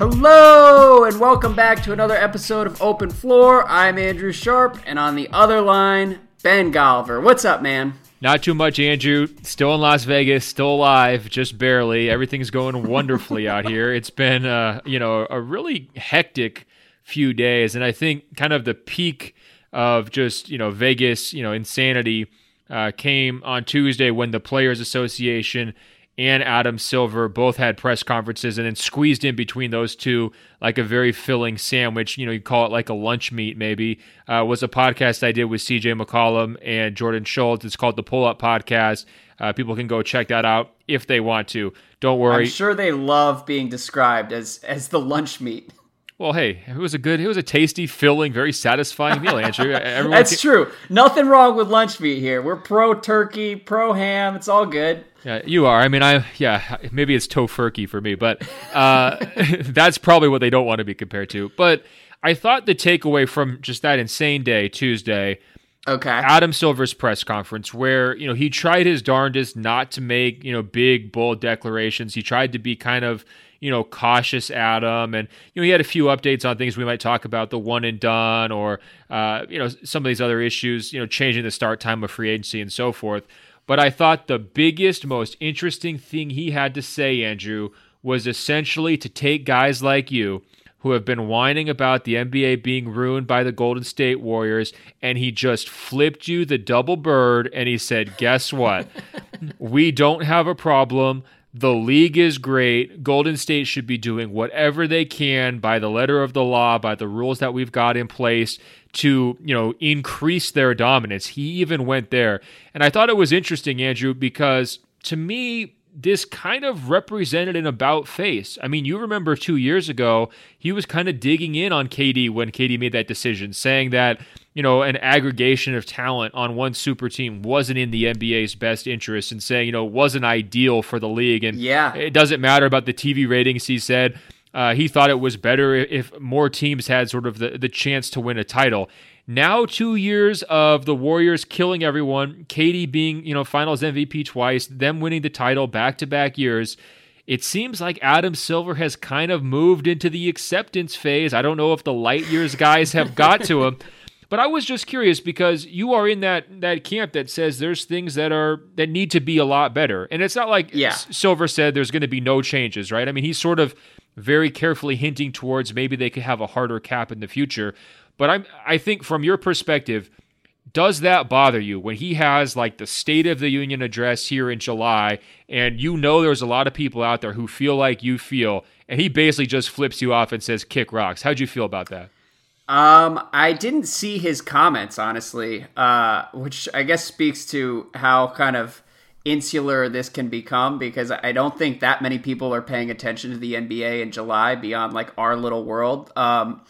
Hello, and welcome back to another episode of Open Floor. I'm Andrew Sharp, and on the other line, Ben Golliver. What's up, man? Not too much, Andrew. Still in Las Vegas, still alive, just barely. Everything's going wonderfully out here. It's been, uh, you know, a really hectic few days, and I think kind of the peak of just you know Vegas, you know, insanity uh, came on Tuesday when the Players Association and Adam Silver both had press conferences, and then squeezed in between those two like a very filling sandwich. You know, you call it like a lunch meat, maybe. Uh, was a podcast I did with CJ McCollum and Jordan Schultz. It's called the Pull Up Podcast. Uh, people can go check that out if they want to. Don't worry. I'm sure they love being described as as the lunch meat. Well, hey, it was a good, it was a tasty, filling, very satisfying meal, Andrew. Everyone That's can... true. Nothing wrong with lunch meat here. We're pro turkey, pro ham. It's all good. Yeah, you are. I mean, I yeah, maybe it's tofurkey for me, but uh, that's probably what they don't want to be compared to. But I thought the takeaway from just that insane day Tuesday, okay, Adam Silver's press conference, where you know he tried his darndest not to make you know big bold declarations. He tried to be kind of you know, cautious Adam. And, you know, he had a few updates on things we might talk about, the one and done, or, uh, you know, some of these other issues, you know, changing the start time of free agency and so forth. But I thought the biggest, most interesting thing he had to say, Andrew, was essentially to take guys like you who have been whining about the NBA being ruined by the Golden State Warriors, and he just flipped you the double bird and he said, Guess what? we don't have a problem. The league is great. Golden State should be doing whatever they can by the letter of the law, by the rules that we've got in place to, you know, increase their dominance. He even went there. And I thought it was interesting, Andrew, because to me, this kind of represented an about face. I mean, you remember two years ago, he was kind of digging in on KD when KD made that decision, saying that, you know, an aggregation of talent on one super team wasn't in the NBA's best interest and saying, you know, wasn't ideal for the league. And yeah, it doesn't matter about the TV ratings, he said. Uh, he thought it was better if more teams had sort of the, the chance to win a title. Now, two years of the Warriors killing everyone, KD being, you know, finals MVP twice, them winning the title back to back years. It seems like Adam Silver has kind of moved into the acceptance phase. I don't know if the light years guys have got to him. But I was just curious because you are in that that camp that says there's things that are that need to be a lot better. And it's not like yeah. Silver said there's going to be no changes, right? I mean, he's sort of very carefully hinting towards maybe they could have a harder cap in the future. But I'm I think from your perspective, does that bother you when he has like the State of the Union address here in July, and you know there's a lot of people out there who feel like you feel, and he basically just flips you off and says kick rocks. How'd you feel about that? Um, I didn't see his comments honestly, uh, which I guess speaks to how kind of insular this can become because I don't think that many people are paying attention to the NBA in July beyond like our little world. Um,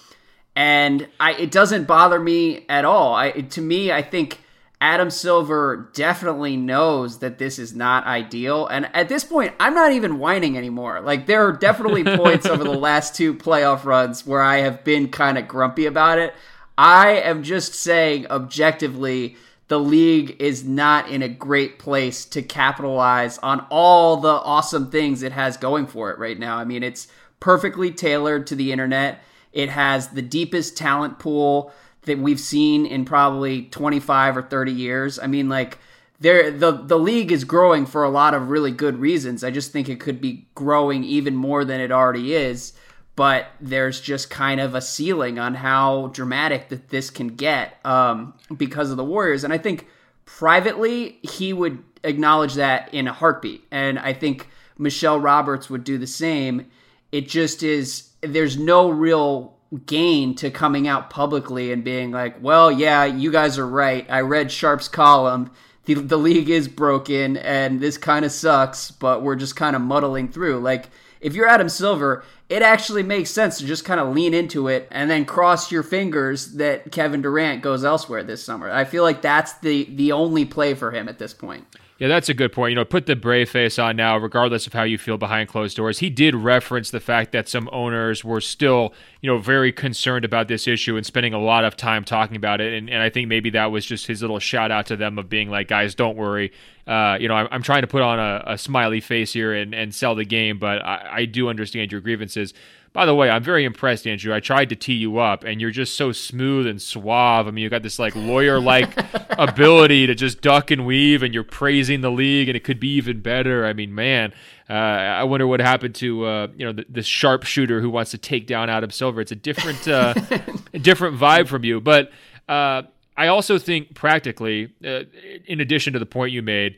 and I it doesn't bother me at all. I to me, I think Adam Silver definitely knows that this is not ideal. And at this point, I'm not even whining anymore. Like there are definitely points over the last two playoff runs where I have been kind of grumpy about it. I am just saying objectively the league is not in a great place to capitalize on all the awesome things it has going for it right now. I mean, it's perfectly tailored to the internet. It has the deepest talent pool that we've seen in probably 25 or 30 years. I mean, like there the the league is growing for a lot of really good reasons. I just think it could be growing even more than it already is. But there's just kind of a ceiling on how dramatic that this can get um, because of the Warriors. And I think privately he would acknowledge that in a heartbeat. And I think Michele Roberts would do the same. It just is there's no real gain to coming out publicly and being like, well, yeah, you guys are right. I read Sharp's column. The, the league is broken and this kind of sucks, but we're just kind of muddling through. Like, if you're Adam Silver, it actually makes sense to just kind of lean into it and then cross your fingers that Kevin Durant goes elsewhere this summer. I feel like that's the the only play for him at this point. Yeah, that's a good point. You know, put the brave face on now, regardless of how you feel behind closed doors. He did reference the fact that some owners were still, you know, very concerned about this issue and spending a lot of time talking about it. And, and I think maybe that was just his little shout out to them of being like, guys, don't worry. uh, you know, I'm, I'm, trying to put on a, a, smiley face here and, and sell the game, but I, I do understand your grievances. By the way, I'm very impressed, Andrew. I tried to tee you up, and you're just so smooth and suave. I mean, you got this like lawyer-like ability to just duck and weave, and you're praising the league, and it could be even better. I mean, man, uh, I wonder what happened to uh, you know the, the, sharpshooter who wants to take down Adam Silver. It's a different, uh, different vibe from you, but uh, I also think practically, uh, in addition to the point you made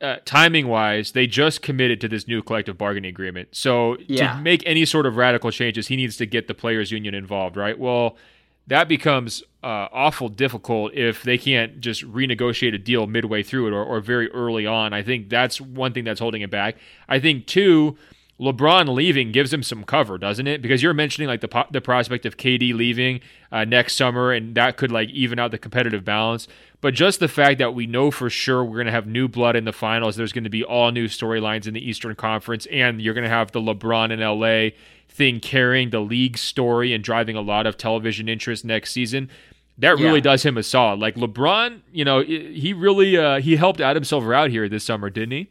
uh, timing wise, they just committed to this new collective bargaining agreement. So yeah. to make any sort of radical changes, he needs to get the players' union involved, right? Well, that becomes uh, awful difficult if they can't just renegotiate a deal midway through it or, or very early on. I think that's one thing that's holding it back. I think two LeBron leaving gives him some cover, doesn't it? Because you're mentioning like the po- the prospect of KD leaving uh, next summer, and that could like even out the competitive balance. But just the fact that we know for sure we're going to have new blood in the finals, there's going to be all new storylines in the Eastern Conference, and you're going to have the LeBron in LA thing carrying the league story and driving a lot of television interest next season. That really yeah. does him a solid. Like LeBron, you know, he really uh, he helped Adam Silver out here this summer, didn't he?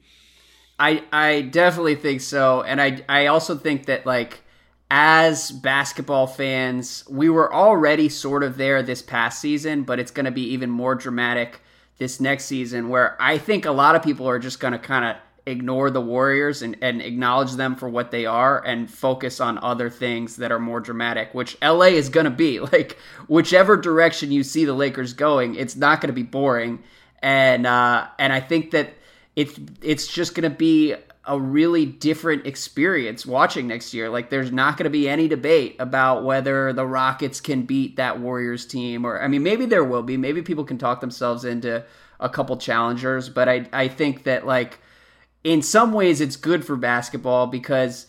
I I definitely think so, and I I also think that like as basketball fans, we were already sort of there this past season, but it's going to be even more dramatic this next season. Where I think a lot of people are just going to kind of ignore the Warriors and, and acknowledge them for what they are and focus on other things that are more dramatic, which LA is going to be. Like, whichever direction you see the Lakers going, it's not going to be boring. And, uh, and I think that it's it's just going to be a really different experience watching next year. Like there's not going to be any debate about whether the Rockets can beat that Warriors team or I mean maybe there will be. Maybe people can talk themselves into a couple challengers, but I I think that like in some ways it's good for basketball because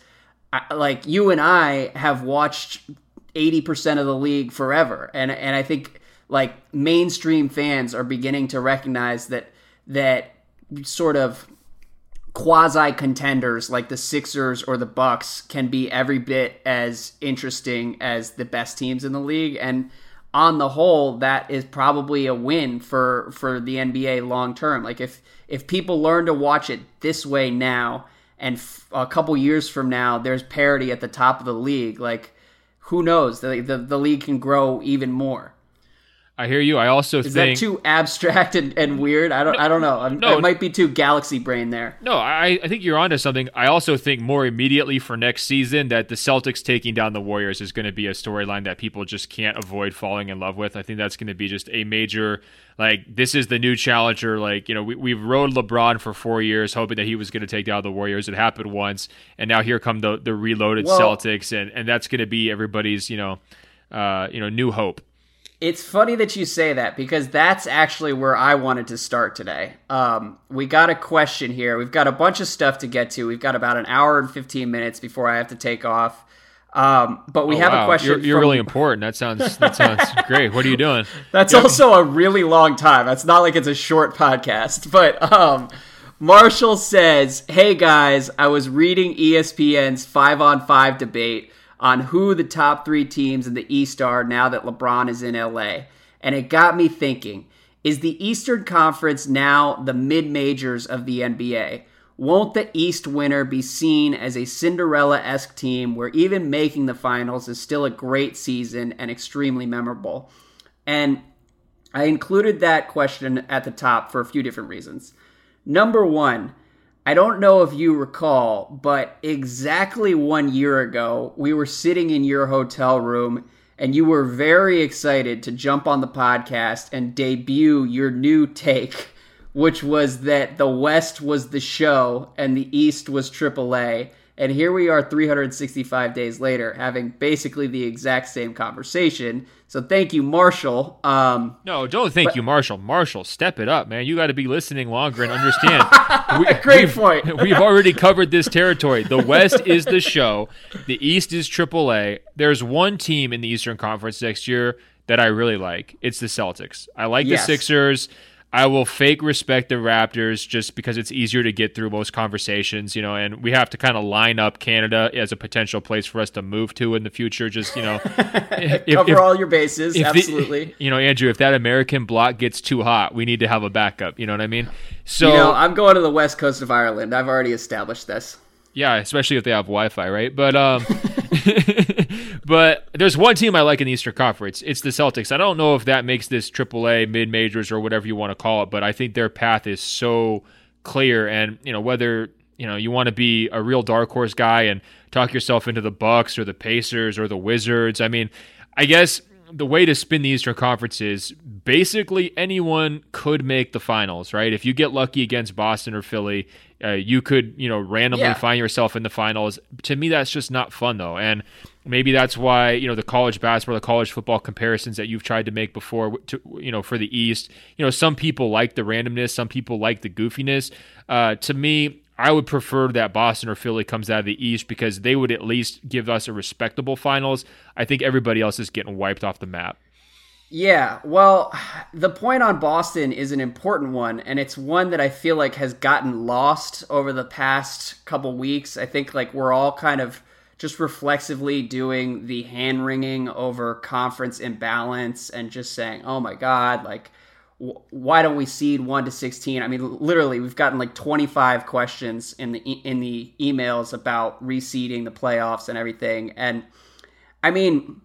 I, like you and I have watched 80% of the league forever and and I think like mainstream fans are beginning to recognize that that sort of quasi contenders like the Sixers or the Bucks can be every bit as interesting as the best teams in the league. And on the whole that is probably a win for for the NBA long term. Like if if people learn to watch it this way now and f- a couple years from now there's parity at the top of the league like who knows? The, the, the league can grow even more I hear you. I also is think that too abstract and, and weird. I don't. No, I don't know. I'm, no, it might be too galaxy brain there. No, I, I think you're onto something. I also think more immediately for next season that the Celtics taking down the Warriors is going to be a storyline that people just can't avoid falling in love with. I think that's going to be just a major like this is the new challenger. Like you know we we've rode LeBron for four years hoping that he was going to take down the Warriors. It happened once, and now here come the the reloaded well, Celtics, and and that's going to be everybody's you know uh, you know new hope. It's funny that you say that because that's actually where I wanted to start today. Um, we got a question here. We've got a bunch of stuff to get to. We've got about an hour and 15 minutes before I have to take off. Um, but we oh, have wow. a question. You're, you're from... really important. That sounds that sounds great. What are you doing? That's yep. also a really long time. That's not like it's a short podcast. But um, Marshall says, "Hey guys, I was reading ESPN's five on five debate." On who the top three teams in the East are now that LeBron is in LA. And it got me thinking is the Eastern Conference now the mid majors of the NBA? Won't the East winner be seen as a Cinderella esque team where even making the finals is still a great season and extremely memorable? And I included that question at the top for a few different reasons. Number one, I don't know if you recall, but exactly one year ago, we were sitting in your hotel room and you were very excited to jump on the podcast and debut your new take, which was that the West was the show and the East was AAA. And here we are 365 days later having basically the exact same conversation. So thank you, Marshall. Um, no, don't thank but, you, Marshall. Marshall, step it up, man. You got to be listening longer and understand. we, Great we've, point. we've already covered this territory. The West is the show, the East is AAA. There's one team in the Eastern Conference next year that I really like. It's the Celtics. I like yes. the Sixers. I will fake respect the Raptors just because it's easier to get through most conversations, you know, and we have to kind of line up Canada as a potential place for us to move to in the future. Just, you know, if, cover if, all your bases. Absolutely. The, you know, Andrew, if that American block gets too hot, we need to have a backup. You know what I mean? So, you know, I'm going to the west coast of Ireland. I've already established this. Yeah, especially if they have Wi-Fi, right? But um, but there's one team I like in the Eastern Conference. It's the Celtics. I don't know if that makes this AAA mid majors or whatever you want to call it, but I think their path is so clear. And you know whether you know you want to be a real dark horse guy and talk yourself into the Bucks or the Pacers or the Wizards. I mean, I guess the way to spin the Eastern Conference is basically anyone could make the finals, right? If you get lucky against Boston or Philly, uh, you could, you know, randomly yeah. find yourself in the finals. To me, that's just not fun, though. And maybe that's why, you know, the college basketball, the college football comparisons that you've tried to make before, to, you know, for the East, you know, some people like the randomness, some people like the goofiness. Uh, to me, I would prefer that Boston or Philly comes out of the East because they would at least give us a respectable finals. I think everybody else is getting wiped off the map. Yeah, well, the point on Boston is an important one, and it's one that I feel like has gotten lost over the past couple weeks. I think like we're all kind of just reflexively doing the hand wringing over conference imbalance and just saying, "Oh my God!" Like why don't we seed 1 to 16 i mean literally we've gotten like 25 questions in the in the emails about reseeding the playoffs and everything and i mean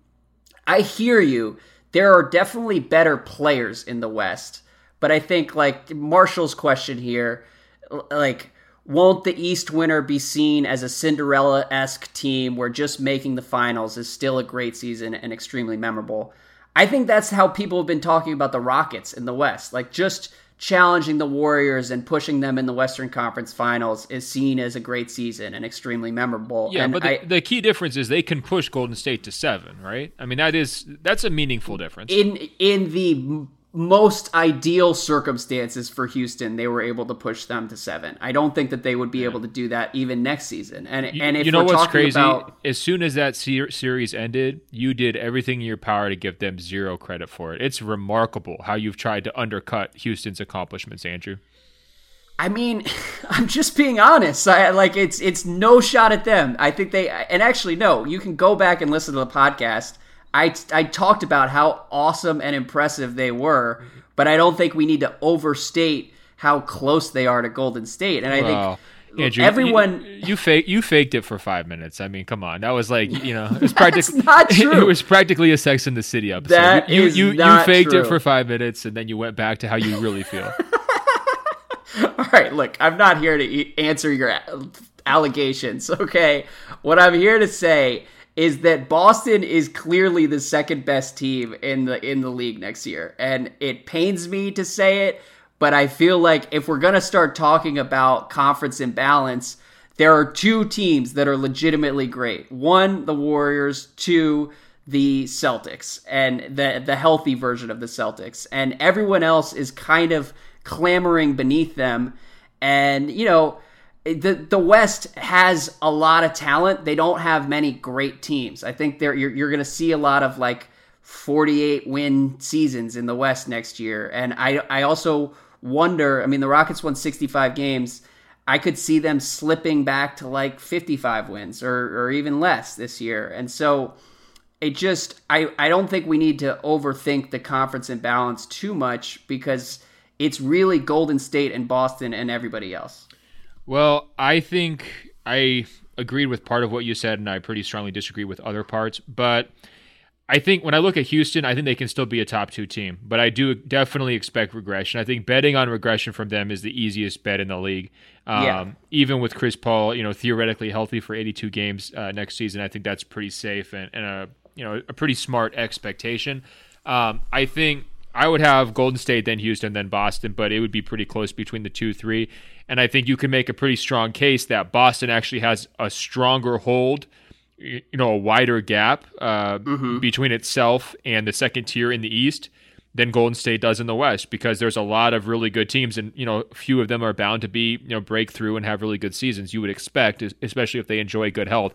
i hear you there are definitely better players in the west but i think like marshall's question here like won't the east winner be seen as a cinderella-esque team where just making the finals is still a great season and extremely memorable I think that's how people have been talking about the Rockets in the West. Like just challenging the Warriors and pushing them in the Western Conference Finals is seen as a great season and extremely memorable. Yeah, and but the, I, the, key difference is they can push Golden State to seven, right? I mean, that is that's a meaningful difference. In in the most ideal circumstances for Houston, they were able to push them to seven. I don't think that they would be able to do that even next season. And you, and if you know what's crazy, about, as soon as that ser- series ended, you did everything in your power to give them zero credit for it. It's remarkable how you've tried to undercut Houston's accomplishments, Andrew. I mean, I'm just being honest. I like it's it's no shot at them. I think they and actually no, you can go back and listen to the podcast I, I talked about how awesome and impressive they were, but I don't think we need to overstate how close they are to Golden State. And I well, think Andrew, everyone you, you faked you faked it for five minutes. I mean, come on, that was like you know, it was practically not true. It was practically a Sex in the City episode. That you is you, you faked true. it for five minutes, and then you went back to how you really feel. All right, look, I'm not here to answer your allegations. Okay, what I'm here to say is that Boston is clearly the second best team in the in the league next year. And it pains me to say it, but I feel like if we're going to start talking about conference imbalance, there are two teams that are legitimately great. One, the Warriors, two, the Celtics and the the healthy version of the Celtics. And everyone else is kind of clamoring beneath them. And, you know, the the West has a lot of talent. They don't have many great teams. I think there you're, you're going to see a lot of like 48 win seasons in the West next year. And I I also wonder. I mean, the Rockets won 65 games. I could see them slipping back to like 55 wins or or even less this year. And so it just I I don't think we need to overthink the conference imbalance too much because it's really Golden State and Boston and everybody else. Well, I think I agreed with part of what you said, and I pretty strongly disagree with other parts. But I think when I look at Houston, I think they can still be a top two team, but I do definitely expect regression. I think betting on regression from them is the easiest bet in the league. Um, yeah. Even with Chris Paul, you know, theoretically healthy for 82 games uh, next season, I think that's pretty safe and, and, a you know a pretty smart expectation. Um, I think I would have Golden State, then Houston, then Boston, but it would be pretty close between the two, three. And I think you can make a pretty strong case that Boston actually has a stronger hold, you know, a wider gap uh, mm-hmm. between itself and the second tier in the East than Golden State does in the West because there's a lot of really good teams, and you know, a few of them are bound to be you know break through and have really good seasons. You would expect, especially if they enjoy good health.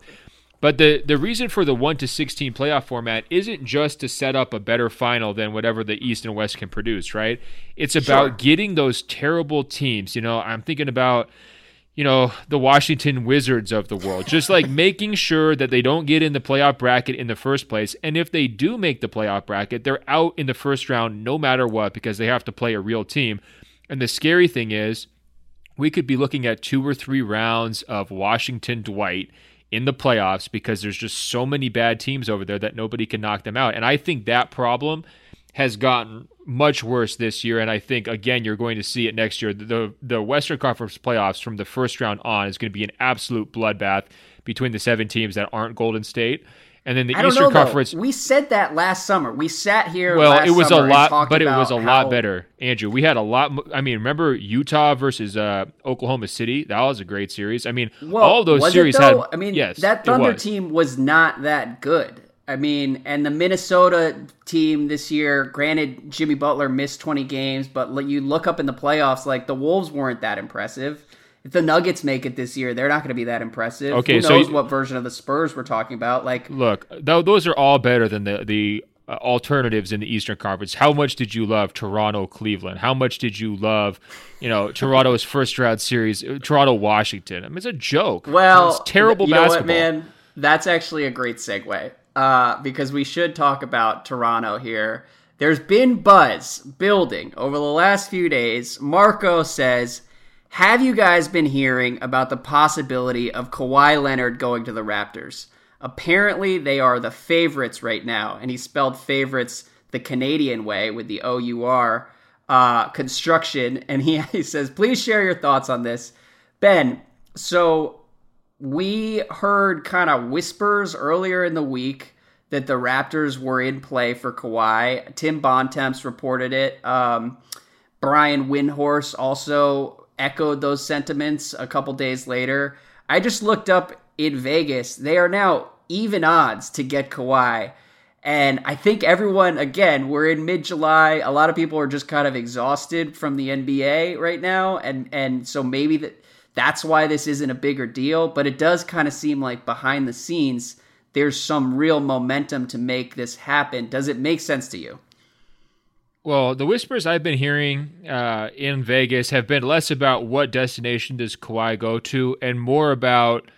But the the reason for the one to sixteen playoff format isn't just to set up a better final than whatever the East and West can produce, right? It's about sure. getting those terrible teams. You know, I'm thinking about you know, the Washington Wizards of the world. Just like making sure that they don't get in the playoff bracket in the first place. And if they do make the playoff bracket, they're out in the first round no matter what because they have to play a real team. And the scary thing is, we could be looking at two or three rounds of Washington Dwight in the playoffs because there's just so many bad teams over there that nobody can knock them out. And I think that problem has gotten much worse this year, and I think again you're going to see it next year. The the Western Conference playoffs from the first round on is going to be an absolute bloodbath between the seven teams that aren't Golden State. And then the I Eastern know, Conference. Though. We said that last summer. We sat here. Well, it was a lot, but it was a how... lot better, Andrew. We had a lot. I mean, remember Utah versus uh, Oklahoma City? That was a great series. I mean, well, all those series had. I mean, yes, that Thunder team was not that good. I mean, and the Minnesota team this year, granted, Jimmy Butler missed 20 games, but you look up in the playoffs, like the Wolves weren't that impressive. If the Nuggets make it this year, they're not going to be that impressive. Okay, Who knows so what version of the Spurs we're talking about? Like, look, th- those are all better than the the uh, alternatives in the Eastern Conference. How much did you love Toronto, Cleveland? How much did you love, you know, Toronto's first round series, uh, Toronto, Washington? I mean, it's a joke. Well, it's terrible you basketball. What, man? That's actually a great segue uh, because we should talk about Toronto here. There's been buzz building over the last few days. Marco says, Have you guys been hearing about the possibility of Kawhi Leonard going to the Raptors? Apparently, they are the favorites right now, and he spelled favorites the Canadian way with the O U R uh, construction. And he, he says, Please share your thoughts on this. Ben, so we heard kind of whispers earlier in the week that the Raptors were in play for Kawhi. Tim Bontemps reported it. Um, Brian Windhorst also echoed those sentiments a couple days later. I just looked up in Vegas. They are now even odds to get Kawhi. And I think everyone, again, we're in mid July. A lot of people are just kind of exhausted from the NBA right now. And, and so maybe that that's why this isn't a bigger deal, but it does kind of seem like behind the scenes, there's some real momentum to make this happen. Does it make sense to you? Well, the whispers I've been hearing uh, in Vegas have been less about what destination does Kawhi go to and more about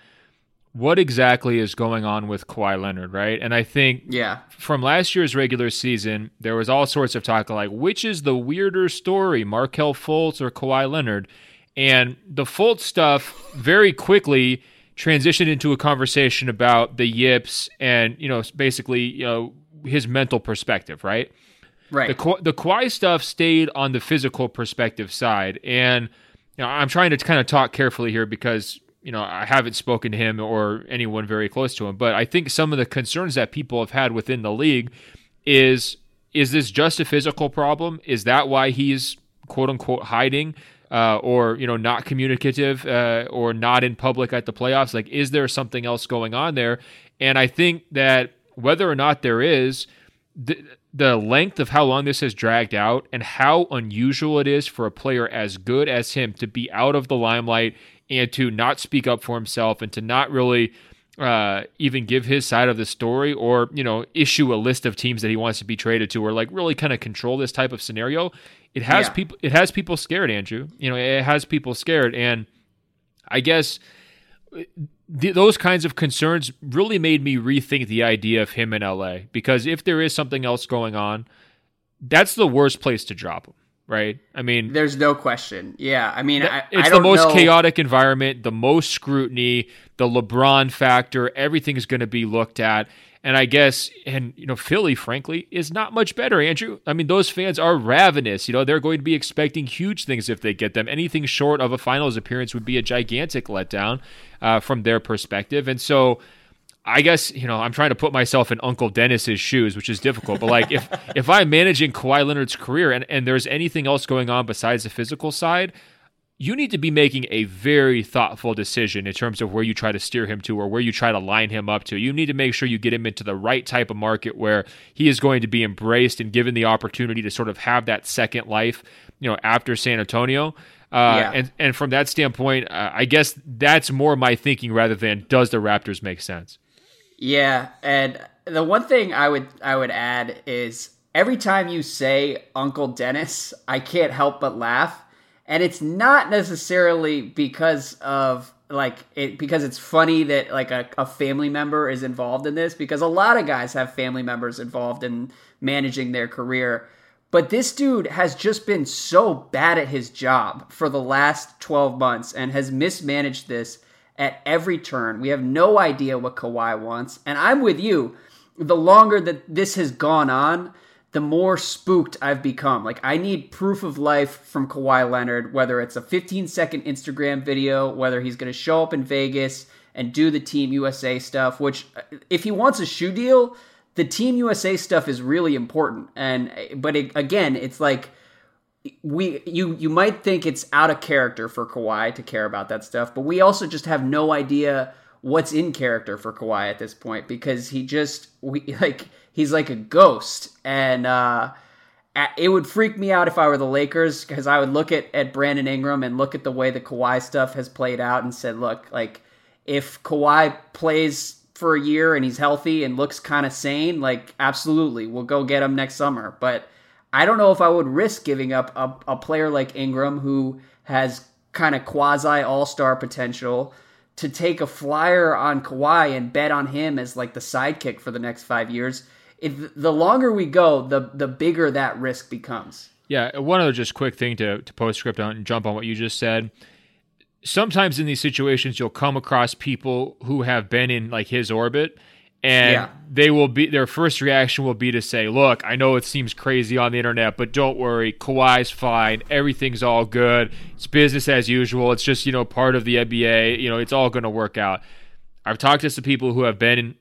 what exactly is going on with Kawhi Leonard, right? And I think yeah. from last year's regular season, there was all sorts of talk like which is the weirder story, Markelle Fultz or Kawhi Leonard? And the Fultz stuff very quickly transitioned into a conversation about the yips and, you know, basically, you know, his mental perspective, right? Right. The, the Kawhi stuff stayed on the physical perspective side. And, you know, I'm trying to kind of talk carefully here because, you know, I haven't spoken to him or anyone very close to him. But I think some of the concerns that people have had within the league is is this just a physical problem? Is that why he's quote unquote hiding? uh, or you know not communicative uh, or not in public at the playoffs? Like, is there something else going on there? And I think that whether or not there is, the, the length of how long this has dragged out and how unusual it is for a player as good as him to be out of the limelight and to not speak up for himself and to not really uh, even give his side of the story or you know issue a list of teams that he wants to be traded to or like really kind of control this type of scenario. It has yeah. people it has people scared andrew. You know it has people scared. And i guess th- those kinds of concerns really made me rethink the idea of him in la because if there is something else going on that's the worst place to drop him right? I mean there's no question. Yeah i mean I, it's I the most know. chaotic environment the most scrutiny the lebron factor everything is going to be looked at and I guess, and you know, Philly, frankly, is not much better, Andrew. I mean, those fans are ravenous. You know, they're going to be expecting huge things if they get them. Anything short of a finals appearance would be a gigantic letdown uh, from their perspective. And so, I guess you know I'm trying to put myself in Uncle Dennis's shoes, which is difficult. But like if if I'm managing Kawhi Leonard's career and and there's anything else going on besides the physical side, you need to be making a very thoughtful decision in terms of where you try to steer him to or where you try to line him up to. You need to make sure you get him into the right type of market where he is going to be embraced and given the opportunity to sort of have that second life, you know, after San Antonio. Uh, yeah. and, and from that standpoint, uh, I guess that's more my thinking rather than does the Raptors make sense? Yeah, and the one thing I would I would add is every time you say Uncle Dennis, I can't help but laugh. And it's not necessarily because of like it because it's funny that like a, a family member is involved in this because a lot of guys have family members involved in managing their career. But this dude has just been so bad at his job for the last 12 months and has mismanaged this at every turn. We have no idea what Kawhi wants. And I'm with you. The longer that this has gone on, the more spooked I've become. Like, I need proof of life from Kawhi Leonard, whether it's a 15 second Instagram video, whether he's going to show up in Vegas and do the Team USA stuff, which, uh, if he wants a shoe deal, the Team USA stuff is really important. And, uh, but it, again, it's like, we you you might think it's out of character for Kawhi to care about that stuff, but we also just have no idea what's in character for Kawhi at this point because he just we like he's like a ghost and uh it would freak me out if I were the Lakers because I would look at, at Brandon Ingram and look at the way the Kawhi stuff has played out and said, look, like if Kawhi plays for a year and he's healthy and looks kind of sane, like absolutely, we'll go get him next summer. But I don't know if I would risk giving up a, a player like Ingram who has kind of quasi all star potential to take a flyer on Kawhi and bet on him as like the sidekick for the next five years if the longer we go, the the bigger that risk becomes. Yeah, one other just quick thing to to postscript on and jump on what you just said. Sometimes in these situations, you'll come across people who have been in like his orbit, and yeah. they will be their first reaction will be to say, "Look, I know it seems crazy on the internet, but don't worry, Kawhi's fine. Everything's all good. It's business as usual. It's just you know part of the NBA. You know, it's all going to work out." I've talked to some people who have been in,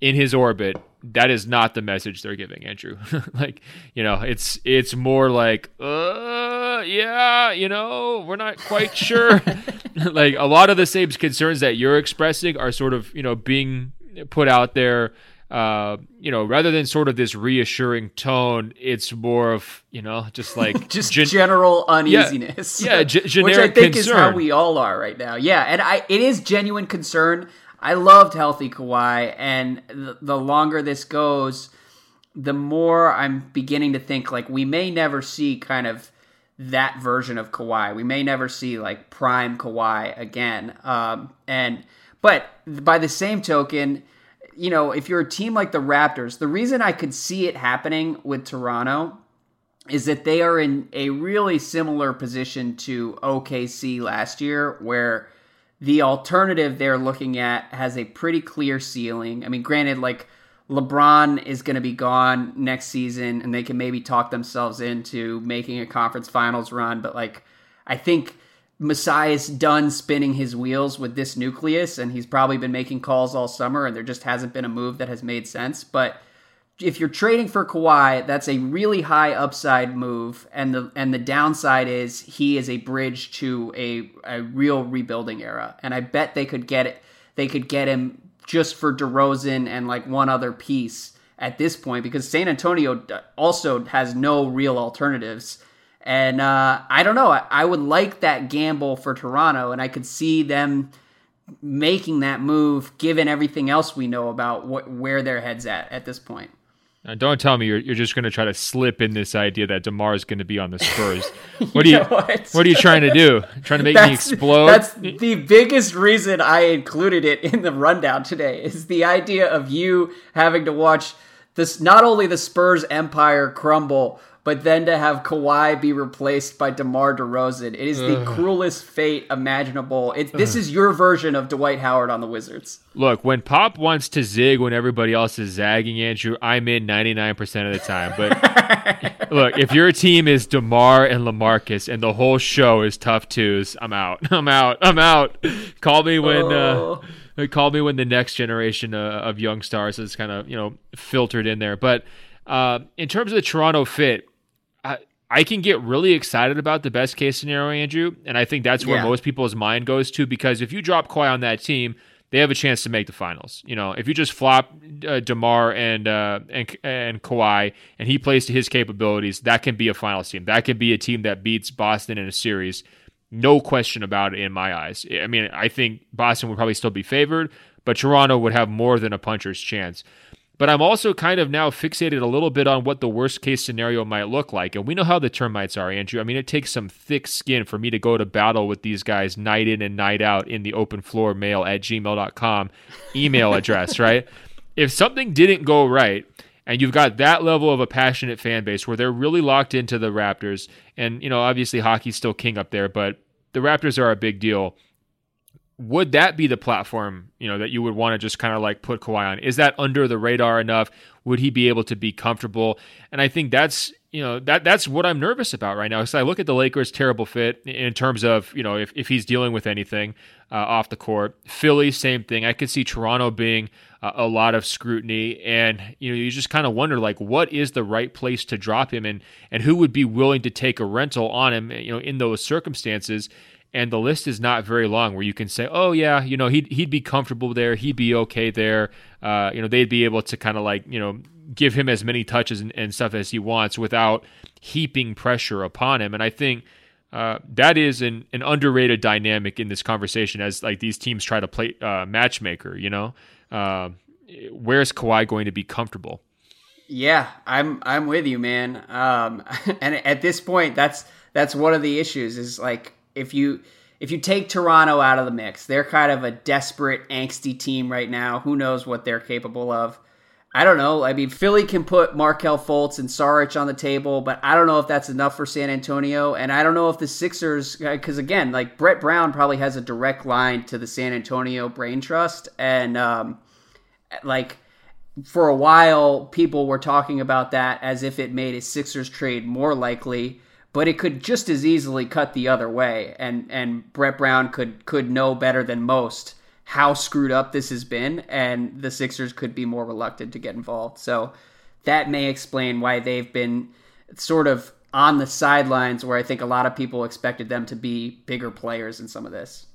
in his orbit that is not the message they're giving Andrew. like, you know, it's it's more like, uh, yeah, you know, we're not quite sure. like a lot of the same concerns that you're expressing are sort of, you know, being put out there. Uh, you know, rather than sort of this reassuring tone, it's more of you know, just like just gen- general uneasiness. Yeah, yeah g- generic which I think concern. is how we all are right now. Yeah, and I it is genuine concern I loved healthy Kawhi, and the, the longer this goes, the more I'm beginning to think like we may never see kind of that version of Kawhi. We may never see like prime Kawhi again. Um, and but by the same token, you know, if you're a team like the Raptors, the reason I could see it happening with Toronto is that they are in a really similar position to OKC last year, where the alternative they're looking at has a pretty clear ceiling. I mean, granted, like LeBron is going to be gone next season, and they can maybe talk themselves into making a conference finals run. But like, I think Masai's done spinning his wheels with this nucleus, and he's probably been making calls all summer, and there just hasn't been a move that has made sense. But if you're trading for Kawhi, that's a really high upside move, and the and the downside is he is a bridge to a a real rebuilding era, and I bet they could get it. They could get him just for DeRozan and like one other piece at this point because San Antonio also has no real alternatives. And uh, I don't know. I, I would like that gamble for Toronto, and I could see them making that move given everything else we know about what, where their heads at at this point. Now, don't tell me you're, you're just going to try to slip in this idea that DeMar is going to be on the Spurs. What are you, you what? what? are you trying to do? Trying to make that's, me explode? That's the biggest reason I included it in the rundown today is the idea of you having to watch this not only the Spurs empire crumble, but then to have Kawhi be replaced by DeMar DeRozan, it is the Ugh. cruelest fate imaginable. It, this Ugh. is your version of Dwight Howard on the Wizards. Look, when Pop wants to zig when everybody else is zagging, Andrew, I'm in 99% of the time. But look, if your team is DeMar and LaMarcus and the whole show is tough twos, I'm out. I'm out. I'm out. Call me when. Uh, oh. Uh, call me when the next generation uh, of young stars is kind of you know filtered in there. But uh, in terms of the Toronto fit, I can get really excited about the best case scenario, Andrew, and I think that's where yeah. most people's mind goes to because if you drop Kawhi on that team, they have a chance to make the finals. You know, if you just flop uh, Demar and uh, and and Kawhi, and he plays to his capabilities, that can be a finals team. That can be a team that beats Boston in a series. No question about it in my eyes. I mean, I think Boston would probably still be favored, but Toronto would have more than a puncher's chance. But I'm also kind of now fixated a little bit on what the worst case scenario might look like. And we know how the termites are, Andrew. I mean, it takes some thick skin for me to go to battle with these guys night in and night out in the open floor mail at gmail.com email address, right? If something didn't go right, and you've got that level of a passionate fan base where they're really locked into the Raptors, and you know, obviously hockey's still king up there, but the Raptors are a big deal would that be the platform you know that you would want to just kind of like put Kawhi on? Is that under the radar enough? Would he be able to be comfortable? And I think that's you know that that's what I'm nervous about right now. Because I look at the Lakers' terrible fit in terms of you know if if he's dealing with anything uh, off the court. Philly, same thing. I could see Toronto being uh, a lot of scrutiny, and you know you just kind of wonder like what is the right place to drop him, and and who would be willing to take a rental on him, you know, in those circumstances and the list is not very long where you can say oh yeah you know he'd, he'd be comfortable there. He'd be okay there. Uh, you know they'd be able to kind of like you know give him as many touches and, and, stuff as he wants without heaping pressure upon him. And i think uh, that is an, an underrated dynamic in this conversation as like these teams try to play uh, matchmaker you know? Uh, where's Kawhi going to be comfortable? Yeah i'm i'm with you man. Um, and at this point that's that's one of the issues is like if you if you take Toronto out of the mix, they're kind of a desperate, angsty team right now. Who knows what they're capable of? I don't know. I mean, Philly can put Markelle Fultz and Saric on the table, but I don't know if that's enough for San Antonio. And I don't know if the Sixers, because again, like Brett Brown probably has a direct line to the San Antonio Brain Trust. And um, like for a while, people were talking about that as if it made a Sixers trade more likely but it could just as easily cut the other way and and Brett Brown could could know better than most how screwed up this has been and the Sixers could be more reluctant to get involved. So that may explain why they've been sort of on the sidelines where I think a lot of people expected them to be bigger players in some of this.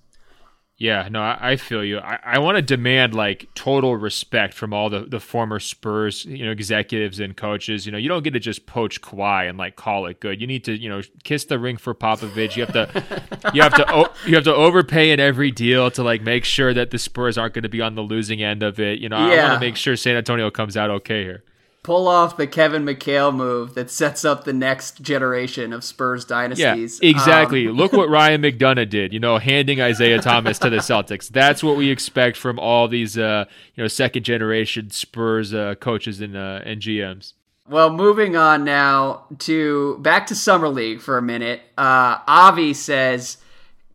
Yeah, no, I, I feel you. I, I want to demand like total respect from all the, the former Spurs, you know, executives and coaches. You know, you don't get to just poach Kawhi and like call it good. You need to, you know, kiss the ring for Popovich. You have to, you have to, you have to overpay in every deal to like make sure that the Spurs aren't going to be on the losing end of it. You know, yeah. I want to make sure San Antonio comes out okay here pull off the Kevin McHale move that sets up the next generation of Spurs dynasties. Yeah, exactly. Um, Look what Ryan McDonough did. You know, handing Isaiah Thomas to the Celtics. That's what we expect from all these, uh, you know, second generation Spurs uh, coaches and uh, and GMs. Well, moving on now to back to summer league for a minute. Uh, Avi says.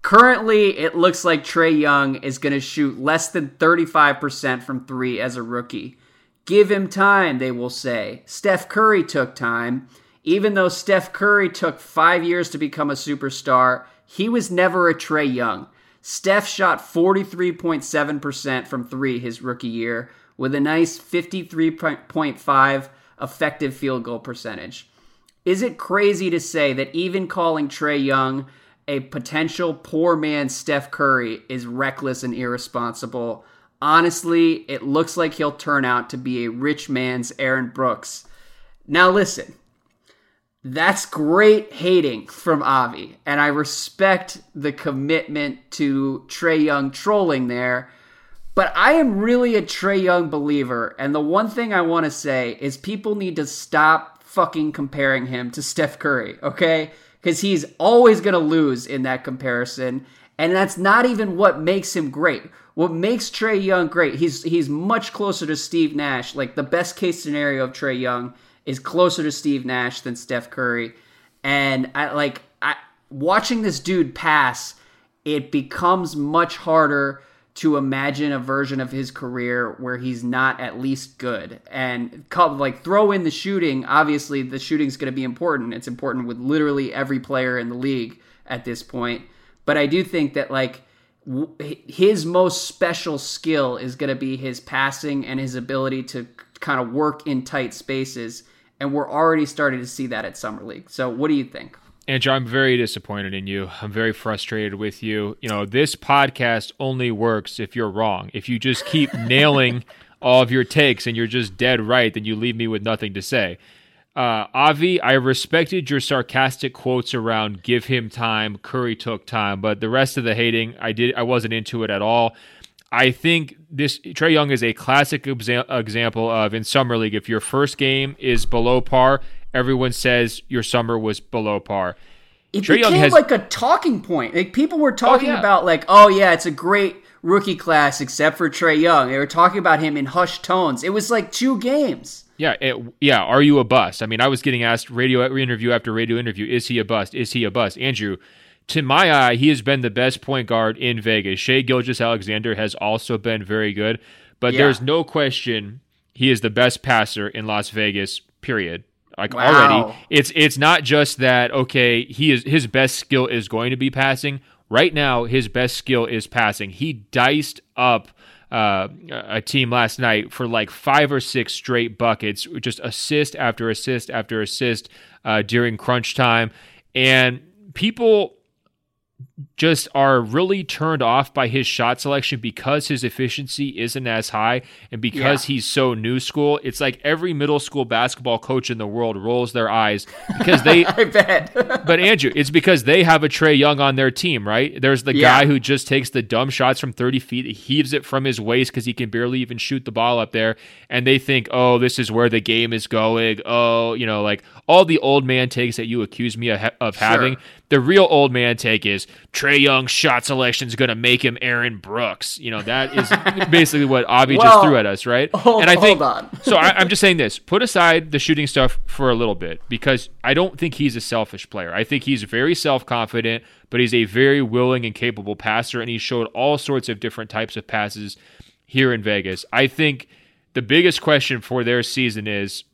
Currently, it looks like Trae Young is going to shoot less than 35% from three as a rookie. Give him time, they will say. Steph Curry took time. Even though Steph Curry took five years to become a superstar, he was never a Trae Young. Steph shot 43.7% from three his rookie year with a nice 53.5 effective field goal percentage. Is it crazy to say that even calling Trae Young a potential poor man Steph Curry is reckless and irresponsible? Honestly, it looks like he'll turn out to be a rich man's Aaron Brooks. Now, listen, that's great hating from Avi, and I respect the commitment to Trae Young trolling there. But I am really a Trae Young believer, and the one thing I want to say is people need to stop fucking comparing him to Steph Curry, okay? Because he's always going to lose in that comparison, and that's not even what makes him great what makes Trae Young great, he's he's much closer to Steve Nash. Like the best case scenario of Trae Young is closer to Steve Nash than Steph Curry. And I like I watching this dude pass, it becomes much harder to imagine a version of his career where he's not at least good. And like throw in the shooting, obviously the shooting's going to be important. It's important with literally every player in the league at this point. But I do think that like his most special skill is going to be his passing and his ability to kind of work in tight spaces. And we're already starting to see that at Summer League. So, what do you think? Andrew, I'm very disappointed in you. I'm very frustrated with you. You know, this podcast only works if you're wrong. If you just keep nailing all of your takes and you're just dead right, then you leave me with nothing to say. Uh, Avi, I respected your sarcastic quotes around "give him time." Curry took time, but the rest of the hating, I did, I wasn't into it at all. I think this Trae Young is a classic exa- example of in summer league. If your first game is below par, everyone says your summer was below par. It became has, like a talking point. Like people were talking oh, yeah. about, like, oh yeah, it's a great rookie class except for Trae Young. They were talking about him in hushed tones. It was like two games. Yeah, it, yeah. Are you a bust? I mean, I was getting asked radio interview after radio interview. Is he a bust? Is he a bust? Andrew, to my eye, he has been the best point guard in Vegas. Shai Gilgeous-Alexander has also been very good, but yeah. there's no question he is the best passer in Las Vegas. Period. Like wow. already, it's it's not just that. Okay, he is his best skill is going to be passing. Right now, his best skill is passing. He diced up uh, a team last night for like five or six straight buckets, just assist after assist after assist uh, during crunch time. And people just are really turned off by his shot selection because his efficiency isn't as high and because yeah. he's so new school. It's like every middle school basketball coach in the world rolls their eyes because they I bet. but Andrew, it's because they have a Trae Young on their team, right? There's the yeah. guy who just takes the dumb shots from 30 feet, heaves it from his waist because he can barely even shoot the ball up there, and they think, "Oh, this is where the game is going." Oh, you know, like all the old man takes that you accuse me of, of having. Sure the real old man take is Trae Young's shot selection is going to make him Aaron Brooks. You know, that is basically what Avi well, just threw at us, right? Hold, and I think, so I, I'm just saying this put aside the shooting stuff for a little bit because I don't think he's a selfish player. I think he's very self confident, but he's a very willing and capable passer, and he showed all sorts of different types of passes here in Vegas. I think the biggest question for their season is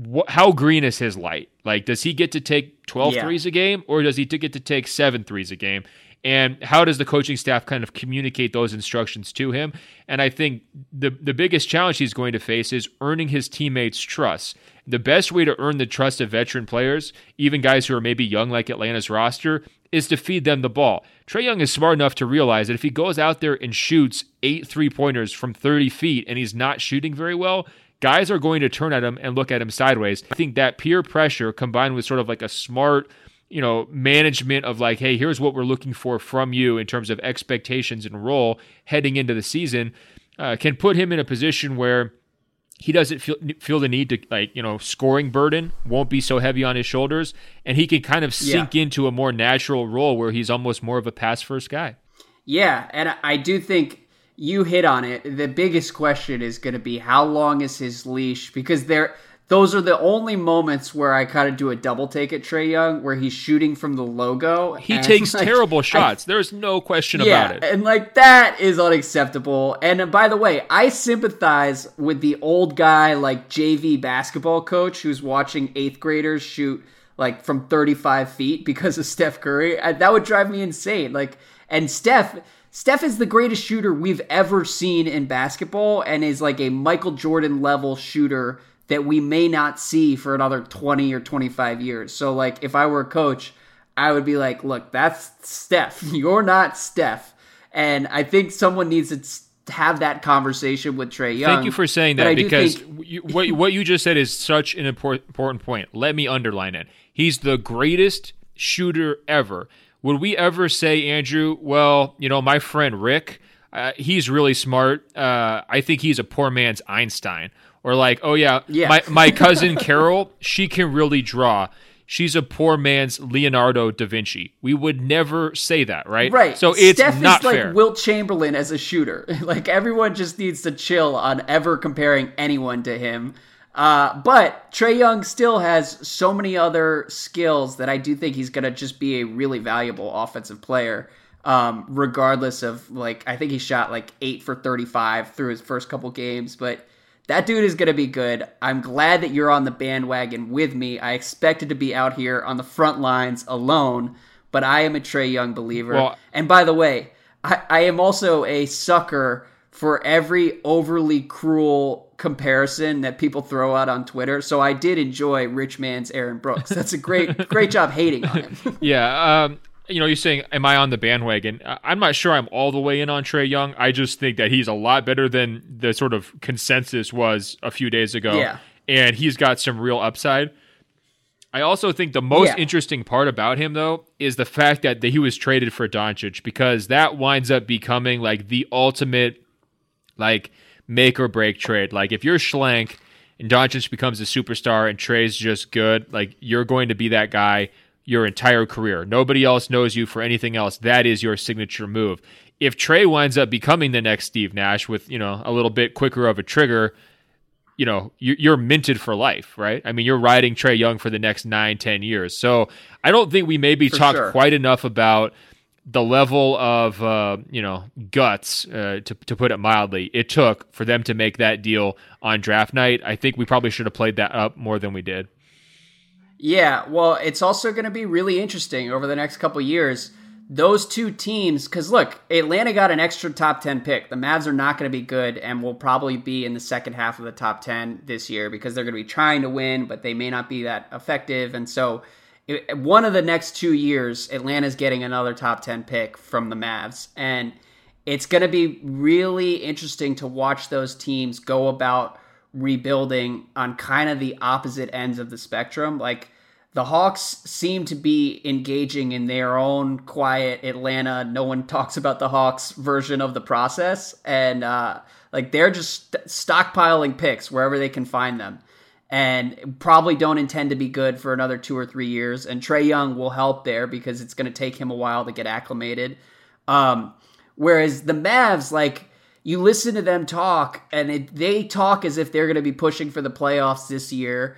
wh- how green is his light? Like, does he get to take 12 yeah. threes a game or does he get to take seven threes a game? And how does the coaching staff kind of communicate those instructions to him? And I think the, the biggest challenge he's going to face is earning his teammates' trust. The best way to earn the trust of veteran players, even guys who are maybe young like Atlanta's roster, is to feed them the ball. Trae Young is smart enough to realize that if he goes out there and shoots eight three pointers from 30 feet and he's not shooting very well, guys are going to turn at him and look at him sideways. I think that peer pressure combined with sort of like a smart, you know, management of like, hey, here's what we're looking for from you in terms of expectations and role heading into the season, uh, can put him in a position where he doesn't feel feel the need to like you know scoring burden won't be so heavy on his shoulders, and he can kind of sink yeah. into a more natural role where he's almost more of a pass first guy. Yeah, and I do think you hit on it. The biggest question is going to be how long is his leash? Because there, those are the only moments where I kind of do a double take at Trae Young, where he's shooting from the logo. He takes like, terrible shots. I, There's no question yeah, about it. And like that is unacceptable. And uh, by the way, I sympathize with the old guy, like JV basketball coach, who's watching eighth graders shoot like from 35 feet because of Steph Curry. That would drive me insane. Like, and Steph Steph is the greatest shooter we've ever seen in basketball and is like a Michael Jordan level shooter that we may not see for another 20 or 25 years. So like if I were a coach, I would be like, "Look, that's Steph. You're not Steph." And I think someone needs to have that conversation with Trae Young. Thank you for saying that because think... you, what what you just said is such an important point. Let me underline it. He's the greatest shooter ever. Would we ever say, Andrew, well, you know, my friend Rick, uh, he's really smart. Uh, I think he's a poor man's Einstein. Or like, oh yeah, yeah. my my cousin Carol, she can really draw. She's a poor man's Leonardo da Vinci. We would never say that, right? Right. So it's Steph not is like fair. Wilt Chamberlain as a shooter. like everyone just needs to chill on ever comparing anyone to him. Uh, but Trae Young still has so many other skills that I do think he's going to just be a really valuable offensive player. Um, regardless of like, I think he shot like eight for 35 through his first couple games, but that dude is going to be good. I'm glad that you're on the bandwagon with me. I expected to be out here on the front lines alone, but I am a Trae Young believer. Well, and by the way, I, I am also a sucker for every overly cruel comparison that people throw out on Twitter. So I did enjoy Rich Man's Aaron Brooks. That's a great great job hating on him. yeah, um, you know, you're saying, am I on the bandwagon? I'm not sure I'm all the way in on Trae Young. I just think that he's a lot better than the sort of consensus was a few days ago. Yeah. And he's got some real upside. I also think the most Yeah. interesting part about him, though, is the fact that he was traded for Doncic because that winds up becoming like the ultimate, like make or break trade. Like if you're Schlenk and Doncic becomes a superstar and Trae's just good, like you're going to be that guy your entire career. Nobody else knows you for anything else. That is your signature move. If Trae winds up becoming the next Steve Nash with you know a little bit quicker of a trigger, you know you- you're minted for life, right? I mean, you're riding Trae Young for the next nine, ten years. So I don't think we maybe For talked sure. quite enough about the level of uh, you know guts, uh, to to put it mildly, it took for them to make that deal on draft night. I think we probably should have played that up more than we did. Yeah, well, it's also going to be really interesting over the next couple years. Those two teams, because look, Atlanta got an extra top 10 pick. The Mavs are not going to be good and will probably be in the second half of the top 10 this year because they're going to be trying to win, but they may not be that effective. And so, one of the next two years, Atlanta's getting another top 10 pick from the Mavs. And it's going to be really interesting to watch those teams go about rebuilding on kind of the opposite ends of the spectrum. Like the Hawks seem to be engaging in their own quiet Atlanta. No one talks about the Hawks version of the process, and uh, like they're just st- stockpiling picks wherever they can find them, and probably don't intend to be good for another two or three years. And Trae Young will help there because it's going to take him a while to get acclimated. Um, whereas the Mavs, like you listen to them talk, and it, they talk as if they're going to be pushing for the playoffs this year.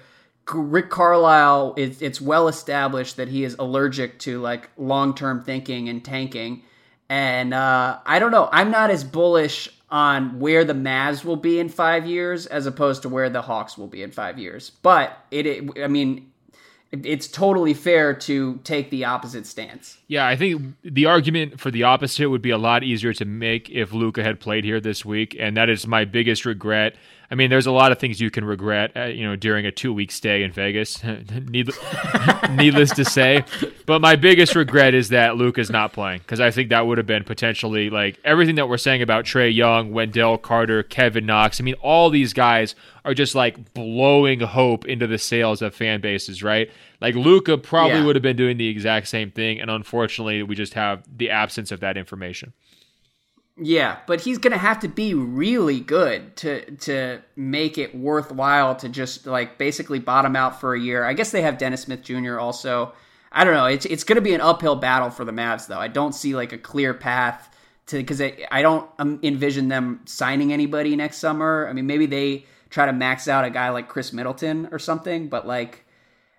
Rick Carlisle, is, it's well established that he is allergic to like long term thinking and tanking. And uh, I don't know. I'm not as bullish on where the Mavs will be in five years as opposed to where the Hawks will be in five years. But it, it I mean, it- it's totally fair to take the opposite stance. Yeah, I think the argument for the opposite would be a lot easier to make if Luka had played here this week, and that is my biggest regret. I mean, there's a lot of things you can regret, uh, you know, during a two week stay in Vegas. needless, needless to say, but my biggest regret is that Luka's not playing because I think that would have been potentially like everything that we're saying about Trae Young, Wendell Carter, Kevin Knox. I mean, all these guys are just like blowing hope into the sails of fan bases, right? Like Luka probably Yeah. would have been doing the exact same thing, and unfortunately, we just have the absence of that information. Yeah, but he's gonna have to be really good to to make it worthwhile to just like basically bottom out for a year. I guess they have Dennis Smith Jr. also. I don't know. It's it's gonna be an uphill battle for the Mavs though. I don't see like a clear path to because I, I don't um, envision them signing anybody next summer. I mean, maybe they try to max out a guy like Khris Middleton or something, but like.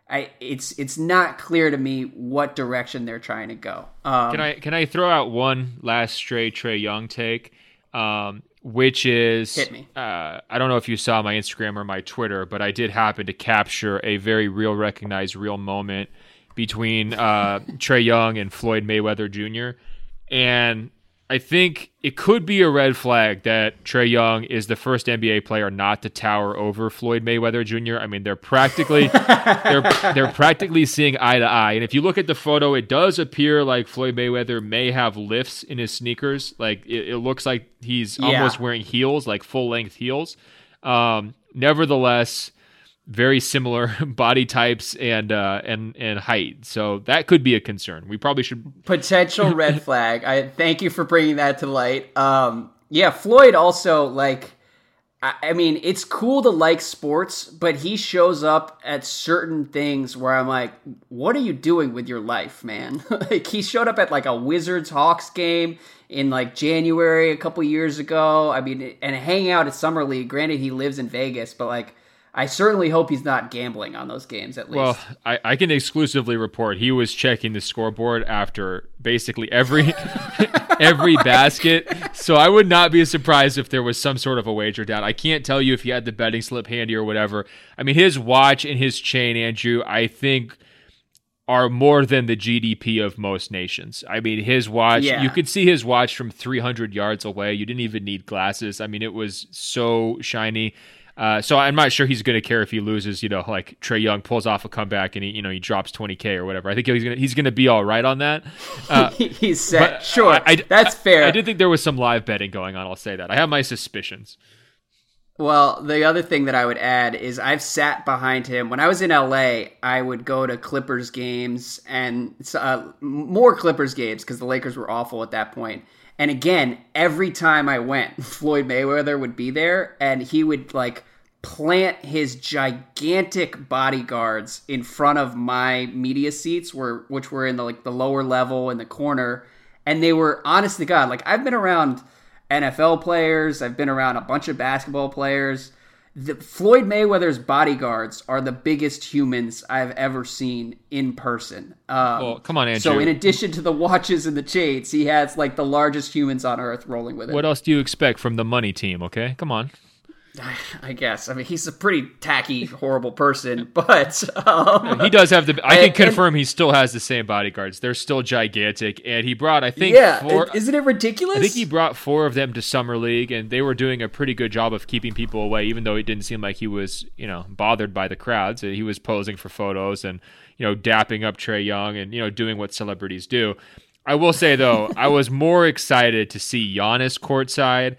I, it's it's not clear to me what direction they're trying to go. Um, Can I can I throw out one last stray Trae Young take, um, which is Hit me. Uh, I don't know if you saw my Instagram or my Twitter, but I did happen to capture a very real, recognized, real moment between uh, Trae Young and Floyd Mayweather Jr. And I think it could be a red flag that Trae Young is the first NBA player not to tower over Floyd Mayweather Jr. I mean, they're practically they're they're practically seeing eye to eye. And if you look at the photo, it does appear like Floyd Mayweather may have lifts in his sneakers. Like it, it looks like he's Yeah. almost wearing heels, like full length heels. Um, nevertheless, very similar body types and uh, and and height. So that could be a concern. We probably should potential red flag. I thank you for bringing that to light. Um, yeah, Floyd also like. I I mean, it's cool to like sports, but he shows up at certain things where I'm like, what are you doing with your life, man? like, he showed up at like a Wizards Hawks game in like January a couple years ago. I mean, and hanging out at Summer League. Granted, he lives in Vegas, but like, I certainly hope he's not gambling on those games at least. Well, I, I can exclusively report he was checking the scoreboard after basically every every basket. So I would not be surprised if there was some sort of a wager down. I can't tell you if he had the betting slip handy or whatever. I mean, his watch and his chain, Andrew, I think are more than the GDP of most nations. I mean, his watch, Yeah. you could see his watch from 300 yards away. You didn't even need glasses. I mean, it was so shiny. Uh, so I'm not sure he's going to care if he loses. You know, like Trae Young pulls off a comeback and he, you know, he drops 20k or whatever. I think he's going to he's to be all right on that. Uh, he's set. Sure, I- I- that's fair. I did think there was some live betting going on. I'll say that. I have my suspicions. Well, the other thing that I would add is I've sat behind him. When I was in LA, I would go to Clippers games and uh, more Clippers games because the Lakers were awful at that point. And again, every time I went, Floyd Mayweather would be there and he would like plant his gigantic bodyguards in front of my media seats were which were in the like the lower level in the corner and they were honest to god like I've been around NFL players. I've been around a bunch of basketball players. The, Floyd Mayweather's bodyguards are the biggest humans I've ever seen in person. Um, well, come on, Andrew. So, in addition to the watches and the chains, he has like the largest humans on earth rolling with him. What else do you expect from the money team? Okay, come on. I guess. I mean, he's a pretty tacky, horrible person, but um, he does have the. I can confirm he still has the same bodyguards. They're still gigantic, and he brought. I think. Yeah. Four, isn't it ridiculous? I think he brought four of them to summer league, and they were doing a pretty good job of keeping people away, even though it didn't seem like he was, you know, bothered by the crowds. He was posing for photos and you know dapping up Trae Young and you know doing what celebrities do. I will say though, I was more excited to see Giannis courtside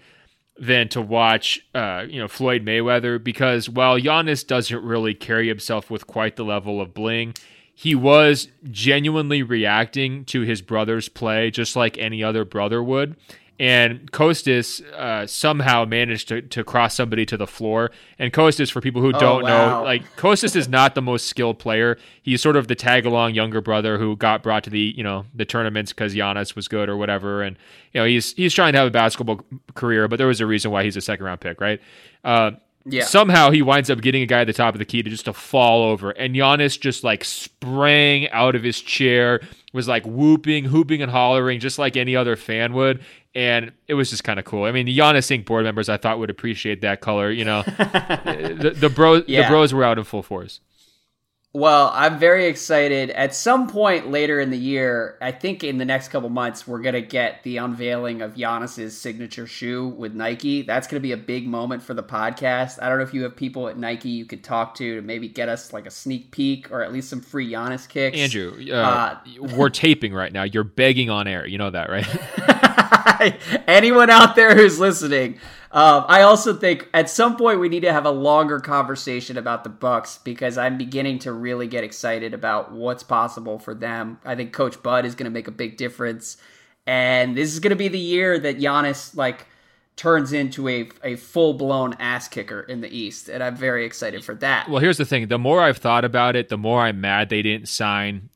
than to watch, uh, you know, Floyd Mayweather because while Giannis doesn't really carry himself with quite the level of bling, he was genuinely reacting to his brother's play just like any other brother would and Kostas uh, somehow managed to, to cross somebody to the floor. And Kostas, for people who oh, don't wow. know, like Kostas is not the most skilled player. He's sort of the tag along younger brother who got brought to the you know the tournaments because Giannis was good or whatever. And you know he's he's trying to have a basketball career, but there was a reason why he's a second round pick, right? Uh, yeah. Somehow he winds up getting a guy at the top of the key to just to fall over, and Giannis just like sprang out of his chair, was like whooping, hooping, and hollering just like any other fan would and it was just kind of cool. I mean, the Giannis Inc. board members I thought would appreciate that color. You know, the, the bros yeah. the bros were out in full force. Well, I'm very excited. At some point later in the year, I think in the next couple months, we're gonna get the unveiling of Giannis's signature shoe with Nike. That's gonna be a big moment for the podcast. I don't know if you have people at Nike you could talk to to maybe get us like a sneak peek or at least some free Giannis kicks. Andrew, uh, uh, we're taping right now. You're begging on air. You know that, right? Anyone out there who's listening, um, I also think at some point we need to have a longer conversation about the Bucks because I'm beginning to really get excited about what's possible for them. I think Coach Bud is going to make a big difference, and this is going to be the year that Giannis like turns into a a full blown ass kicker in the East, and I'm very excited for that. Well, here's the thing: the more I've thought about it, the more I'm mad they didn't sign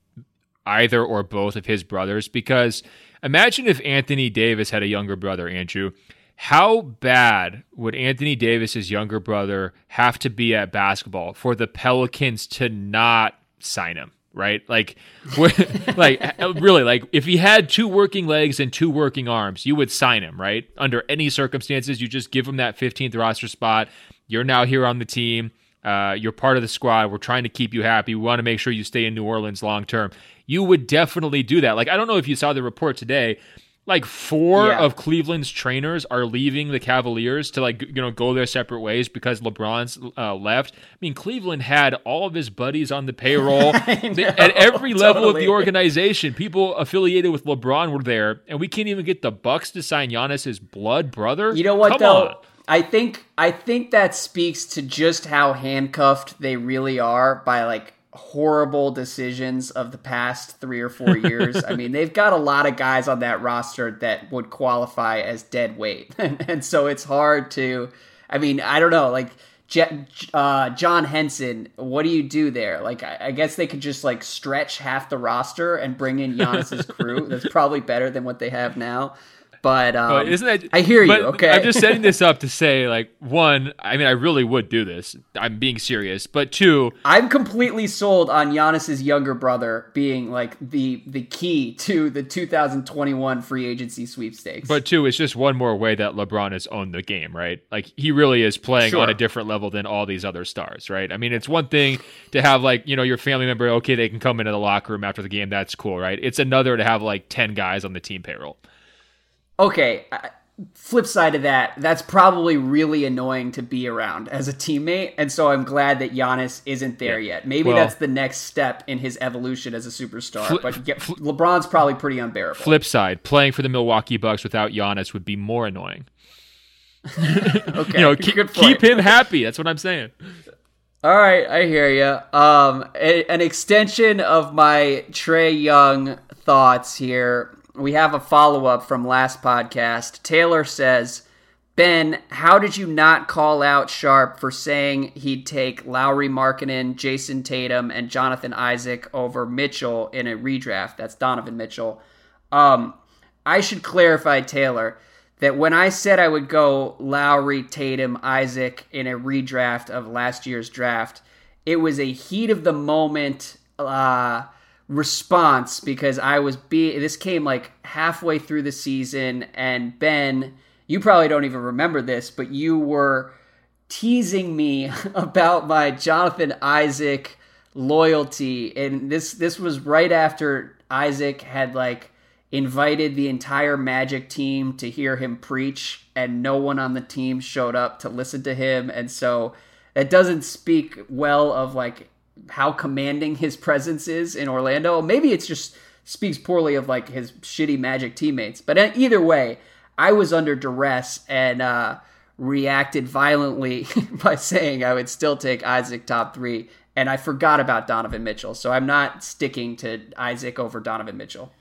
either or both of his brothers because Imagine if Anthony Davis had a younger brother, Andrew. How bad would Anthony Davis's younger brother have to be at basketball for the Pelicans to not sign him? Right, like, like really, like if he had two working legs and two working arms, you would sign him, right? Under any circumstances, you just give him that 15th roster spot. You're now here on the team. Uh, you're part of the squad. We're trying to keep you happy. We want to make sure you stay in New Orleans long term you would definitely do that. Like, I don't know if you saw the report today. Like four yeah. of Cleveland's trainers are leaving the Cavaliers to like you know go their separate ways because LeBron's uh, left. I mean, Cleveland had all of his buddies on the payroll know, at every level of the organization. People affiliated with LeBron were there, and we can't even get the Bucks to sign Giannis's blood brother. You know what Come though? On. I think I think that speaks to just how handcuffed they really are by like horrible decisions of the past three or four years. I mean, they've got a lot of guys on that roster that would qualify as dead weight. and, and so it's hard to, I mean, I don't know, like, uh, John Henson, what do you do there? Like, I, I, guess they could just like stretch half the roster and bring in Giannis's crew. That's probably better than what they have now. But um, isn't that? I hear you. Okay, I'm just setting this up to say, like, one, I mean, I really would do this. I'm being serious. But two, I'm completely sold on Giannis's younger brother being like the the key to the 2021 free agency sweepstakes. But two, it's just one more way that LeBron has owned the game, right? Like, he really is playing sure. on a different level than all these other stars, right? I mean, it's one thing to have like you know your family member, okay, they can come into the locker room after the game. That's cool, right? It's another to have like ten guys on the team payroll okay, flip side of that, that's probably really annoying to be around as a teammate. And so I'm glad that Giannis isn't there yeah. yet. Maybe well, that's the next step in his evolution as a superstar. Flip, but get, LeBron's probably pretty unbearable. Flip side, playing for the Milwaukee Bucks without Giannis would be more annoying. okay, you know, keep, keep him happy. That's what I'm saying. All right, I hear you. Um, a, an extension of my Trae Young thoughts here. We have a follow up from last podcast. Taylor says, Ben, how did you not call out Sharp for saying he'd take Lauri Markkanen, Jayson Tatum, and Jonathan Isaac over Mitchell in a redraft? That's Donovan Mitchell. Um, I should clarify, Taylor, that when I said I would go Lauri, Tatum, Isaac in a redraft of last year's draft, it was a heat of the moment uh, response because I was be this came like halfway through the season and Ben you probably don't even remember this, but you were teasing me about my Jonathan Isaac loyalty and this this was right after Isaac had like invited the entire Magic team to hear him preach and no one on the team showed up to listen to him and so it doesn't speak well of like how commanding his presence is in Orlando. Maybe it's just speaks poorly of like his shitty Magic teammates. But either way, I was under duress and uh, reacted violently by saying I would still take Isaac top three, and I forgot about Donovan Mitchell. So I'm not sticking to Isaac over Donovan Mitchell.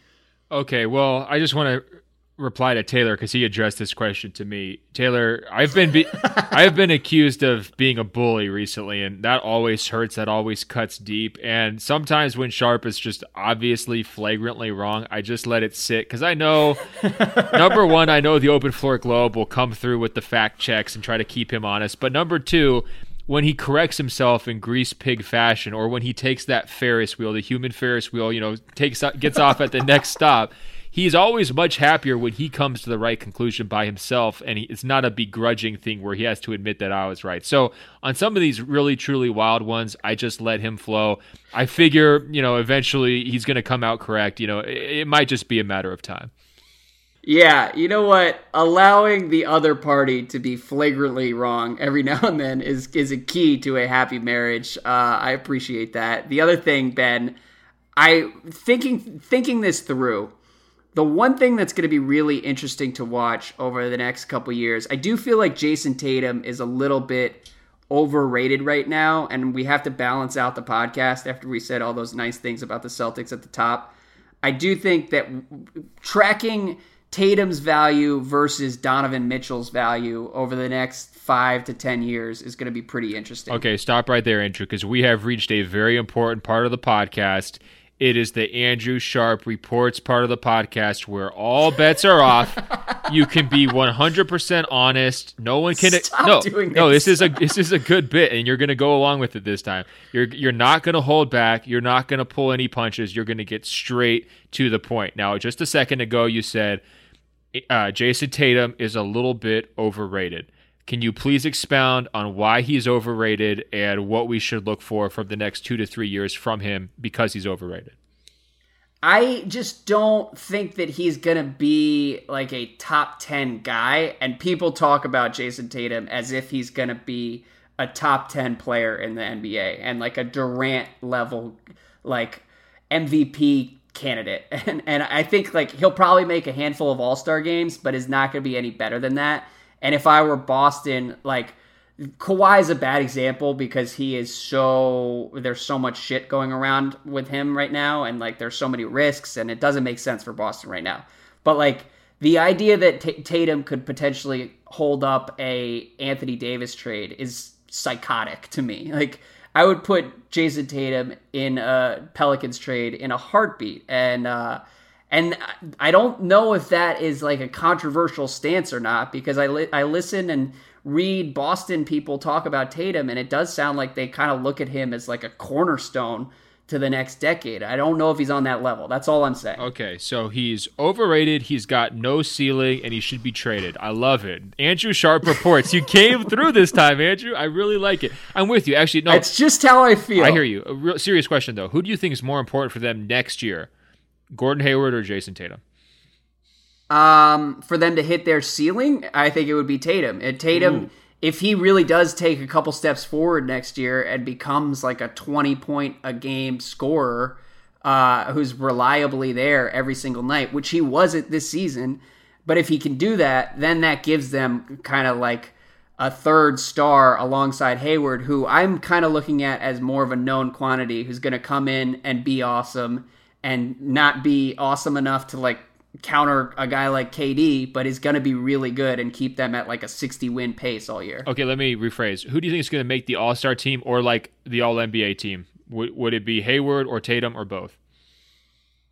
Okay, well, I just want to reply to Taylor because he addressed this question to me. Taylor, I've been be- I've been accused of being a bully recently, and that always hurts. That always cuts deep. And sometimes when Sharp is just obviously flagrantly wrong, I just let it sit because I know number one, I know the Open Floor Globe will come through with the fact checks and try to keep him honest. But number two. When he corrects himself in grease pig fashion, or when he takes that Ferris wheel, the human Ferris wheel, you know, takes gets off at the next stop, he's always much happier when he comes to the right conclusion by himself and he, it's not a begrudging thing where he has to admit that I was right. So on some of these really truly wild ones, I just let him flow. I figure, you know, eventually he's going to come out correct, you know, it, it might just be a matter of time. Yeah, you know what? Allowing the other party to be flagrantly wrong every now and then is is a key to a happy marriage. Uh, I appreciate that. The other thing, Ben, I thinking thinking this through the one thing that's going to be really interesting to watch over the next couple years, I do feel like Jayson Tatum is a little bit overrated right now, and we have to balance out the podcast after we said all those nice things about the Celtics at the top. I do think that tracking Tatum's value versus Donovan Mitchell's value over the next five to 10 years is going to be pretty interesting. Okay, stop right there, Andrew, because we have reached a very important part of the podcast. It is the Andrew Sharp Reports part of the podcast where all bets are off. you can be 100% honest. No one can Stop No. doing No, this. this is a this is a good bit and you're going to go along with it this time. You're you're not going to hold back. You're not going to pull any punches. You're going to get straight to the point. Now, just a second ago you said uh, Jayson Tatum is a little bit overrated. Can you please expound on why he's overrated and what we should look for from the next two to three years from him because he's overrated? I just don't think that he's going to be like a top 10 guy. And people talk about Jayson Tatum as if he's going to be a top 10 player in the NBA and like a Durant level, like MVP candidate. And, and I think like he'll probably make a handful of all star games, but is not going to be any better than that. And if I were Boston, like Kawhi is a bad example because he is so there's so much shit going around with him right now, and like there's so many risks, and it doesn't make sense for Boston right now. But like the idea that T- Tatum could potentially hold up a Anthony Davis trade is psychotic to me. Like I would put Jayson Tatum in a Pelicans trade in a heartbeat, and uh, and I don't know if that is like a controversial stance or not because I li- I listen and read Boston people talk about Tatum and it does sound like they kind of look at him as like a cornerstone to the next decade. I don't know if he's on that level. That's all I'm saying. Okay, so he's overrated, he's got no ceiling, and he should be traded. I love it. Andrew Sharp reports. You came through this time, Andrew. I really like it. I'm with you. Actually, no. It's just how I feel. I hear you. A real serious question though. Who do you think is more important for them next year? Gordon Hayward or Jayson Tatum? Um, for them to hit their ceiling, I think it would be Tatum. And Tatum, Ooh. if he really does take a couple steps forward next year and becomes like a 20 point a game scorer, uh, who's reliably there every single night, which he wasn't this season, But if he can do that, then that gives them kind of like a third star alongside Hayward, who I'm kind of looking at as more of a known quantity, who's going to come in and be awesome and not be awesome enough to like counter a guy like KD, but is going to be really good and keep them at like a 60 win pace all year. Okay, let me rephrase. Who do you think is going to make the All Star team or like the All NBA team? Would, would it be Hayward or Tatum or both?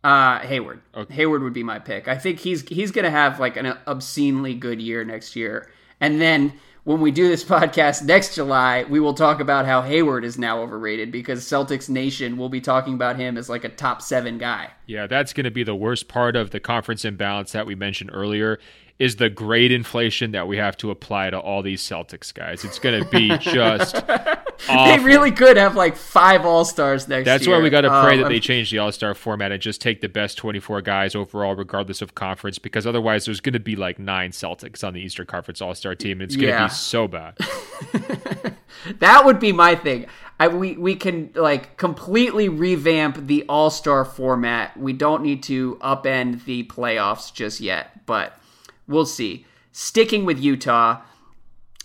Uh, Hayward. Okay. Hayward would be my pick. I think he's he's going to have like an obscenely good year next year, and then when we do this podcast next July, we will talk about how Hayward is now overrated because Celtics Nation will be talking about him as like a top seven guy. Yeah, that's going to be the worst part of the conference imbalance that we mentioned earlier is the great inflation that we have to apply to all these Celtics guys. It's going to be just. they really could have like five All Stars next That's year. why we got to pray um, that they change the All Star format and just take the best 24 guys overall, regardless of conference, because otherwise there's going to be like nine Celtics on the Eastern Conference All Star team. And it's going to yeah. be so bad. that would be my thing. I, we we can like completely revamp the All Star format. We don't need to upend the playoffs just yet, but We'll see. Sticking with Utah,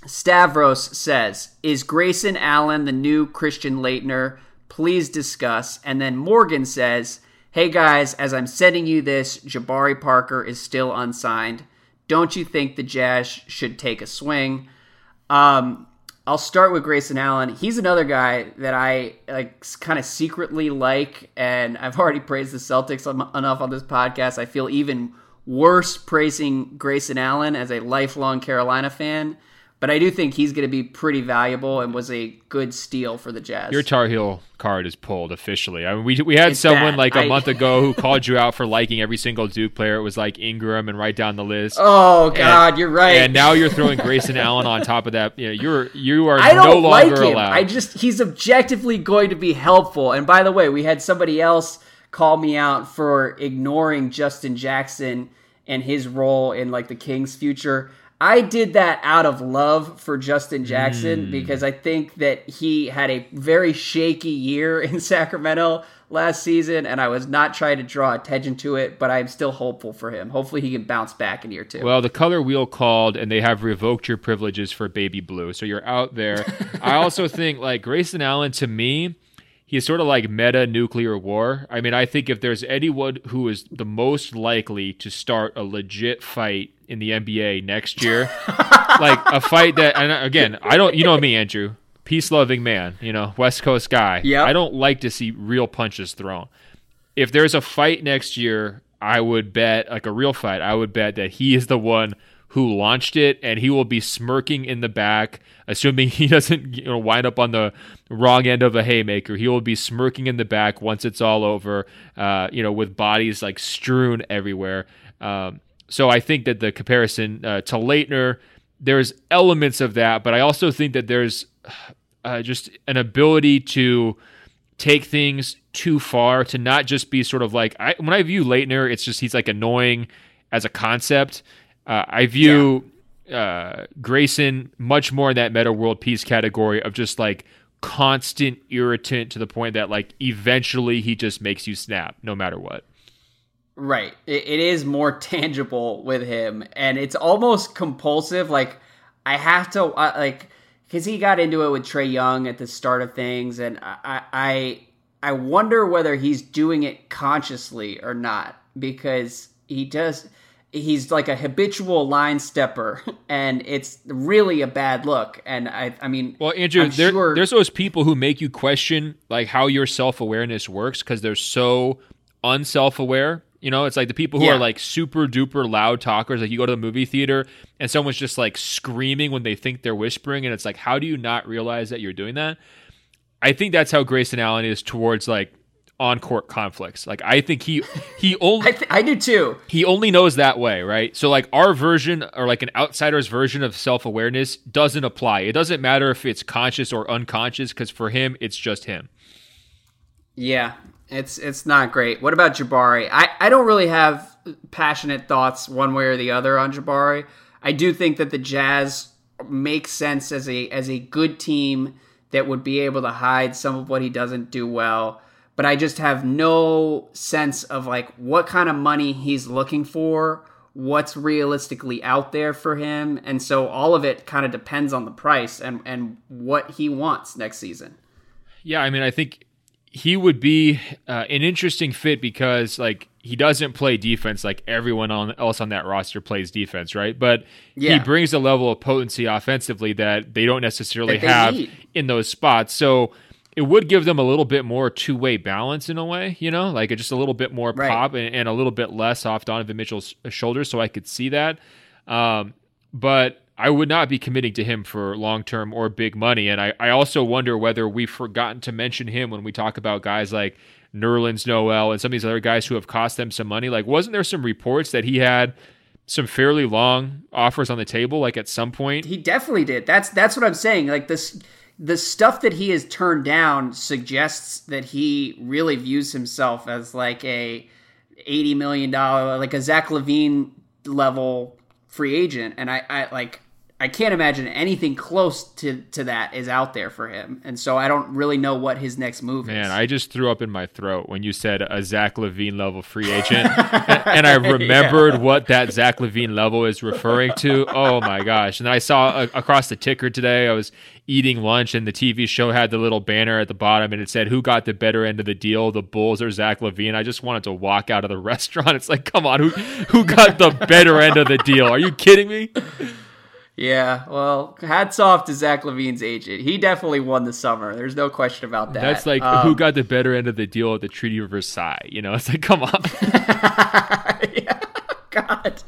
Stavros says, Is Grayson Allen the new Christian Laettner? Please discuss. And then Morgan says, Hey guys, as I'm sending you this, Jabari Parker is still unsigned. Don't you think the Jazz should take a swing? Um, I'll start with Grayson Allen. He's another guy that I like, kind of secretly like, and I've already praised the Celtics enough on this podcast. I feel even worse praising Grayson Allen as a lifelong Carolina fan, but I do think he's going to be pretty valuable and was a good steal for the Jazz. Your Tar Heel card is pulled officially. I mean, we we had it's someone bad. like a I, month ago who called you out for liking every single Duke player. It was like Ingram and right down the list. Oh God, and, you're right. And now you're throwing Grayson Allen on top of that. You know, you're you are I don't no longer like him. allowed. I just he's objectively going to be helpful. And by the way, we had somebody else call me out for ignoring Justin Jackson and his role in like the Kings' future. I did that out of love for Justin Jackson mm. because I think that he had a very shaky year in Sacramento last season, and I was not trying to draw attention to it, but I'm still hopeful for him. Hopefully, he can bounce back in year two. Well, the color wheel called, and they have revoked your privileges for baby blue, so you're out there. I also think like Grayson Allen to me he's sort of like meta nuclear war. I mean, I think if there's anyone who is the most likely to start a legit fight in the NBA next year, like a fight that, and again, I don't, you know me, Andrew, peace loving man, you know, West Coast guy. Yeah. I don't like to see real punches thrown. If there's a fight next year, I would bet, like a real fight, I would bet that he is the one who launched it, and he will be smirking in the back, assuming he doesn't you know wind up on the wrong end of a haymaker. He will be smirking in the back once it's all over, uh, you know, with bodies like strewn everywhere. Um, so I think that the comparison uh, to Laettner, there's elements of that, but I also think that there's uh, just an ability to take things too far to not just be sort of like I, when I view Laettner, it's just he's like annoying as a concept. Uh, I view yeah. uh, Grayson much more in that Metta World Peace category of just like constant irritant to the point that like eventually he just makes you snap no matter what. Right. it, it is more tangible with him, and it's almost compulsive. Like I have to uh, like because he got into it with Trae Young at the start of things, and I, I I wonder whether he's doing it consciously or not because he does he's like a habitual line stepper and it's really a bad look. And i i mean well andrew there, sure... there's those people who make you question like how your self-awareness works because they're so unself-aware. You know it's like the people who yeah. are like super duper loud talkers like you go to the movie theater and someone's just like screaming when they think they're whispering and it's like how do you not realize that you're doing that? I think that's how grayson allen is towards like on court conflicts. Like I think he he only I, th- I, do too. He only knows that way, right? So like our version or like an outsider's version of self-awareness doesn't apply. It doesn't matter if it's conscious or unconscious cuz for him it's just him. Yeah, it's it's not great. What about Jabari? I I don't really have passionate thoughts one way or the other on Jabari. I do think that the Jazz makes sense as a as a good team that would be able to hide some of what he doesn't do well but I just have no sense of like what kind of money he's looking for, what's realistically out there for him. And so all of it kind of depends on the price and, and what he wants next season. Yeah, I mean, I think he would be uh, an interesting fit because like he doesn't play defense like everyone on, else on that roster plays defense, right? But yeah. he brings a level of potency offensively that they don't necessarily they have need. in those spots. So it would give them a little bit more two way balance in a way, you know, like just a little bit more right. pop and, and, a little bit less off Donovan Mitchell's shoulders. So I could see that. Um, but I would not be committing to him for long term or big money. And I, I also wonder whether we've forgotten to mention him when we talk about guys like Nerlens Noel and some of these other guys who have cost them some money. Like, wasn't there some reports that he had some fairly long offers on the table, like at some point? He definitely did. That's that's what I'm saying. Like this the stuff that he has turned down suggests that he really views himself as like a 80 million dollar like a Zach LaVine level free agent. And I, I like I can't imagine anything close to, to that is out there for him. And so I don't really know what his next move Man, is. Man, I just threw up in my throat when you said a Zach LaVine level free agent. and, I remembered yeah. what that Zach LaVine level is referring to. Oh my gosh. And I saw uh, across the ticker today, I was eating lunch and the TV show had the little banner at the bottom and it said, Who got the better end of the deal, the Bulls or Zach LaVine? I just wanted to walk out of the restaurant. It's like, come on, who, who got the better end of the deal? Are you kidding me? Yeah, well, hats off to Zach LaVine's agent. He definitely won the summer. There's no question about that. That's like um, who got the better end of the deal at the Treaty of Versailles. You know, it's like, come on. yeah, God.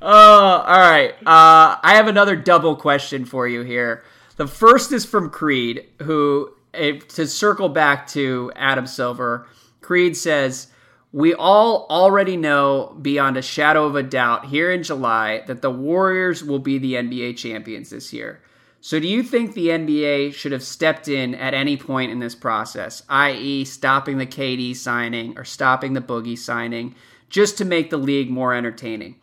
Oh, all right. Uh, I have another double question for you here. The first is from Creed, who, if, to circle back to Adam Silver, Creed says, we all already know beyond a shadow of a doubt here in July that the Warriors will be the NBA champions this year. So, do you think the NBA should have stepped in at any point in this process, i.e., stopping the KD signing or stopping the Boogie signing, just to make the league more entertaining?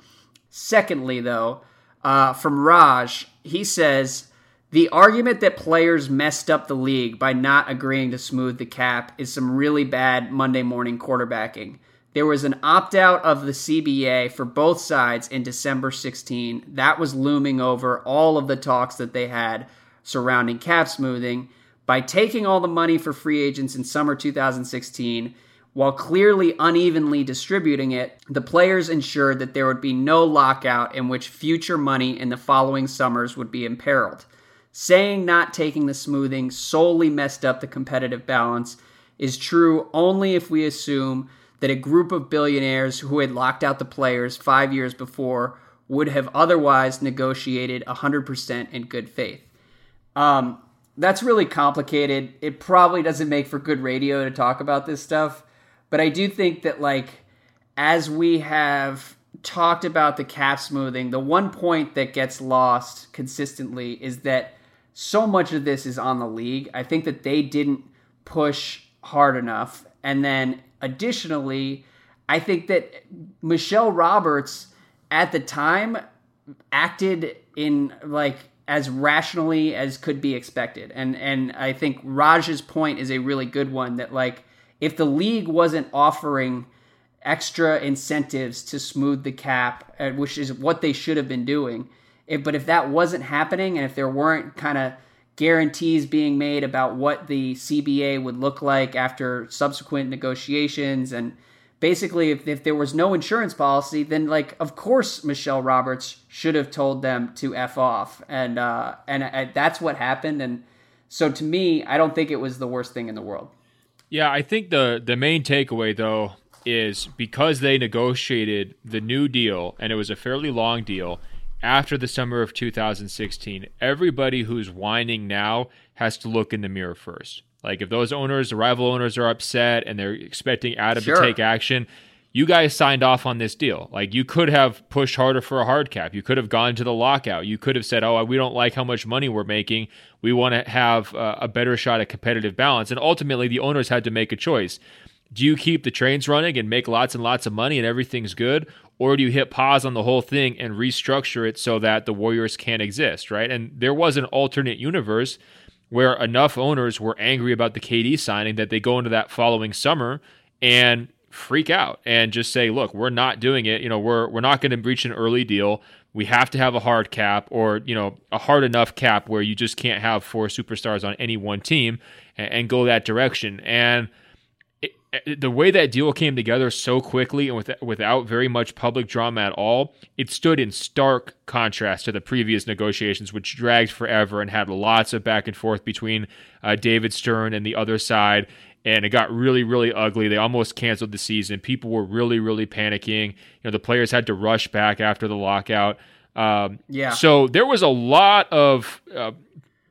Secondly, though, uh, from Raj, he says the argument that players messed up the league by not agreeing to smooth the cap is some really bad Monday morning quarterbacking. There was an opt out of the CBA for both sides in December 16. That was looming over all of the talks that they had surrounding cap smoothing. By taking all the money for free agents in summer 2016, while clearly unevenly distributing it, the players ensured that there would be no lockout in which future money in the following summers would be imperiled. Saying not taking the smoothing solely messed up the competitive balance is true only if we assume that a group of billionaires who had locked out the players five years before would have otherwise negotiated 100% in good faith. Um, that's really complicated. It probably doesn't make for good radio to talk about this stuff, but I do think that, like, as we have talked about the cap smoothing, the one point that gets lost consistently is that so much of this is on the league. I think that they didn't push hard enough. And then additionally, I think that Michele Roberts at the time acted in like as rationally as could be expected. And and I think Raj's point is a really good one that like if the league wasn't offering extra incentives to smooth the cap, uh, which is what they should have been doing, but if that wasn't happening and if there weren't kind of guarantees being made about what the CBA would look like after subsequent negotiations and basically if, if there was no insurance policy then like of course Michele Roberts should have told them to f off and uh, and uh, that's what happened and so to me I don't think it was the worst thing in the world. Yeah, I think the the main takeaway though is because they negotiated the new deal and it was a fairly long deal after the summer of 2016, everybody who's whining now has to look in the mirror first. Like if those owners, the rival owners are upset and they're expecting Adam sure. to take action, you guys signed off on this deal. Like you could have pushed harder for a hard cap. You could have gone to the lockout. You could have said, "Oh, we don't like how much money we're making. We want to have uh, a better shot at competitive balance." And ultimately, the owners had to make a choice. Do you keep the trains running and make lots and lots of money and everything's good, or do you hit pause on the whole thing and restructure it so that the Warriors can't exist, right? And there was an alternate universe where enough owners were angry about the KD signing that they go into that following summer and freak out and just say, look, we're not doing it. You know, we're we're not going to breach an early deal. We have to have a hard cap or, you know, a hard enough cap where you just can't have four superstars on any one team and, and go that direction. And the way that deal came together so quickly and with, without very much public drama at all, it stood in stark contrast to the previous negotiations, which dragged forever and had lots of back and forth between uh, David Stern and the other side and it got really, really ugly. They almost canceled the season. People were really, really panicking. You know, the players had to rush back after the lockout. Um, yeah. So there was a lot of uh,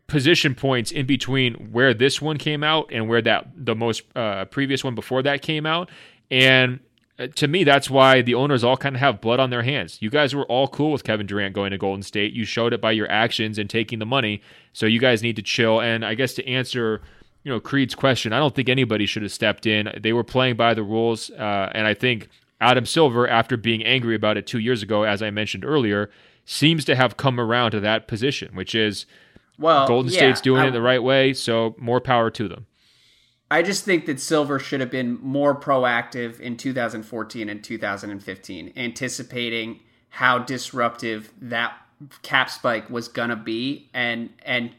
position points in between where this one came out and where that the most uh, previous one before that came out, and uh, to me, that's why the owners all kind of have blood on their hands. You guys were all cool with Kevin Durant going to Golden State. You showed it by your actions and taking the money. So you guys need to chill. And I guess to answer you know Creed's question, I don't think anybody should have stepped in. They were playing by the rules, uh, and I think Adam Silver, after being angry about it two years ago, as I mentioned earlier, seems to have come around to that position, which is well, Golden yeah, State's doing I, it the right way, so more power to them. I just think that Silver should have been more proactive in 2014 and 2015, anticipating how disruptive that cap spike was gonna be, and and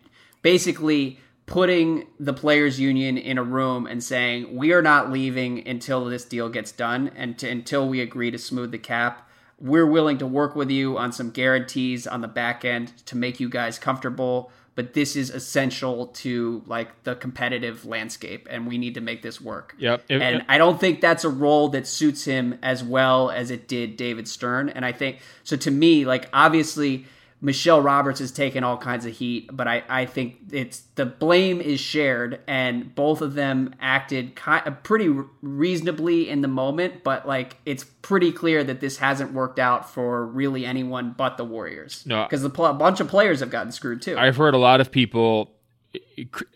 basically putting the players union in a room and saying we are not leaving until this deal gets done and to, until we agree to smooth the cap we're willing to work with you on some guarantees on the back end to make you guys comfortable but this is essential to like the competitive landscape and we need to make this work. Yep. And i don't think that's a role that suits him as well as it did david stern. And i think so to me like obviously Michele Roberts has taken all kinds of heat, but I, I think it's the blame is shared, and both of them acted kind of pretty reasonably in the moment. But like, it's pretty clear that this hasn't worked out for really anyone but the Warriors. No, because a bunch of players have gotten screwed too. I've heard a lot of people.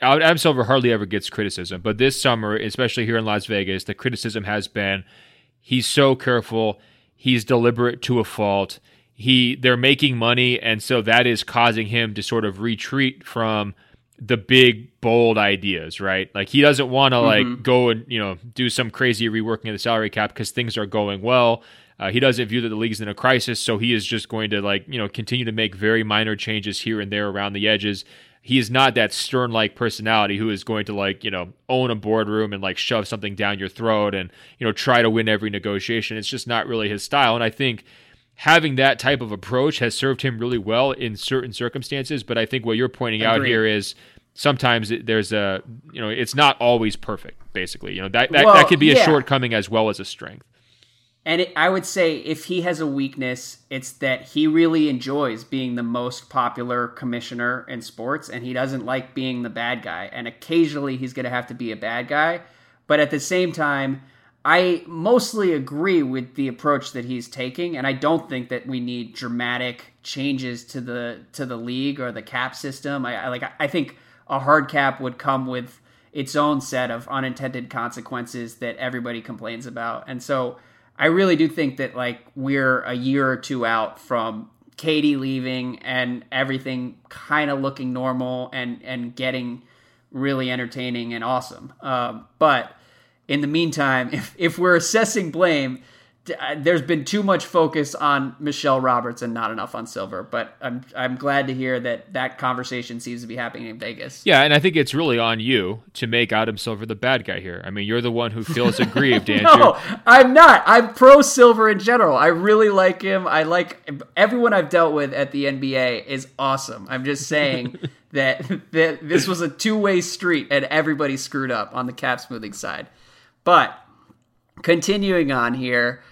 Adam Silver hardly ever gets criticism, but this summer, especially here in Las Vegas, the criticism has been he's so careful, he's deliberate to a fault he they're making money and so that is causing him to sort of retreat from the big bold ideas right? Like he doesn't want to mm-hmm. like go and you know do some crazy reworking of the salary cap because things are going well. Uh, he doesn't view that the league's in a crisis so he is just going to like you know continue to make very minor changes here and there around the edges. He is not that stern like personality who is going to like you know own a boardroom and like shove something down your throat and you know try to win every negotiation. It's just not really his style and i think having that type of approach has served him really well in certain circumstances. But I think what you're pointing Agreed. out here is sometimes there's a you know it's not always perfect. Basically, you know that that, well, that could be yeah. a shortcoming as well as a strength. And it, I would say if he has a weakness, it's that he really enjoys being the most popular commissioner in sports, and he doesn't like being the bad guy. And occasionally, he's going to have to be a bad guy, but at the same time I mostly agree with the approach that he's taking, and I don't think that we need dramatic changes to the to the league or the cap system. I, I like I think a hard cap would come with its own set of unintended consequences that everybody complains about, and so I really do think that like we're a year or two out from KD leaving and everything kind of looking normal and and getting really entertaining and awesome. Um, but in the meantime, if, if we're assessing blame, uh, there's been too much focus on Michele Roberts and not enough on Silver. But I'm I'm glad to hear that that conversation seems to be happening in Vegas. Yeah, and I think it's really on you to make Adam Silver the bad guy here. I mean, you're the one who feels aggrieved, Andrew. no, I'm not. I'm pro Silver in general. I really like him. I like everyone I've dealt with at the NBA is awesome. I'm just saying. that, that this was a two-way street and everybody screwed up on the cap smoothing side. But continuing on here,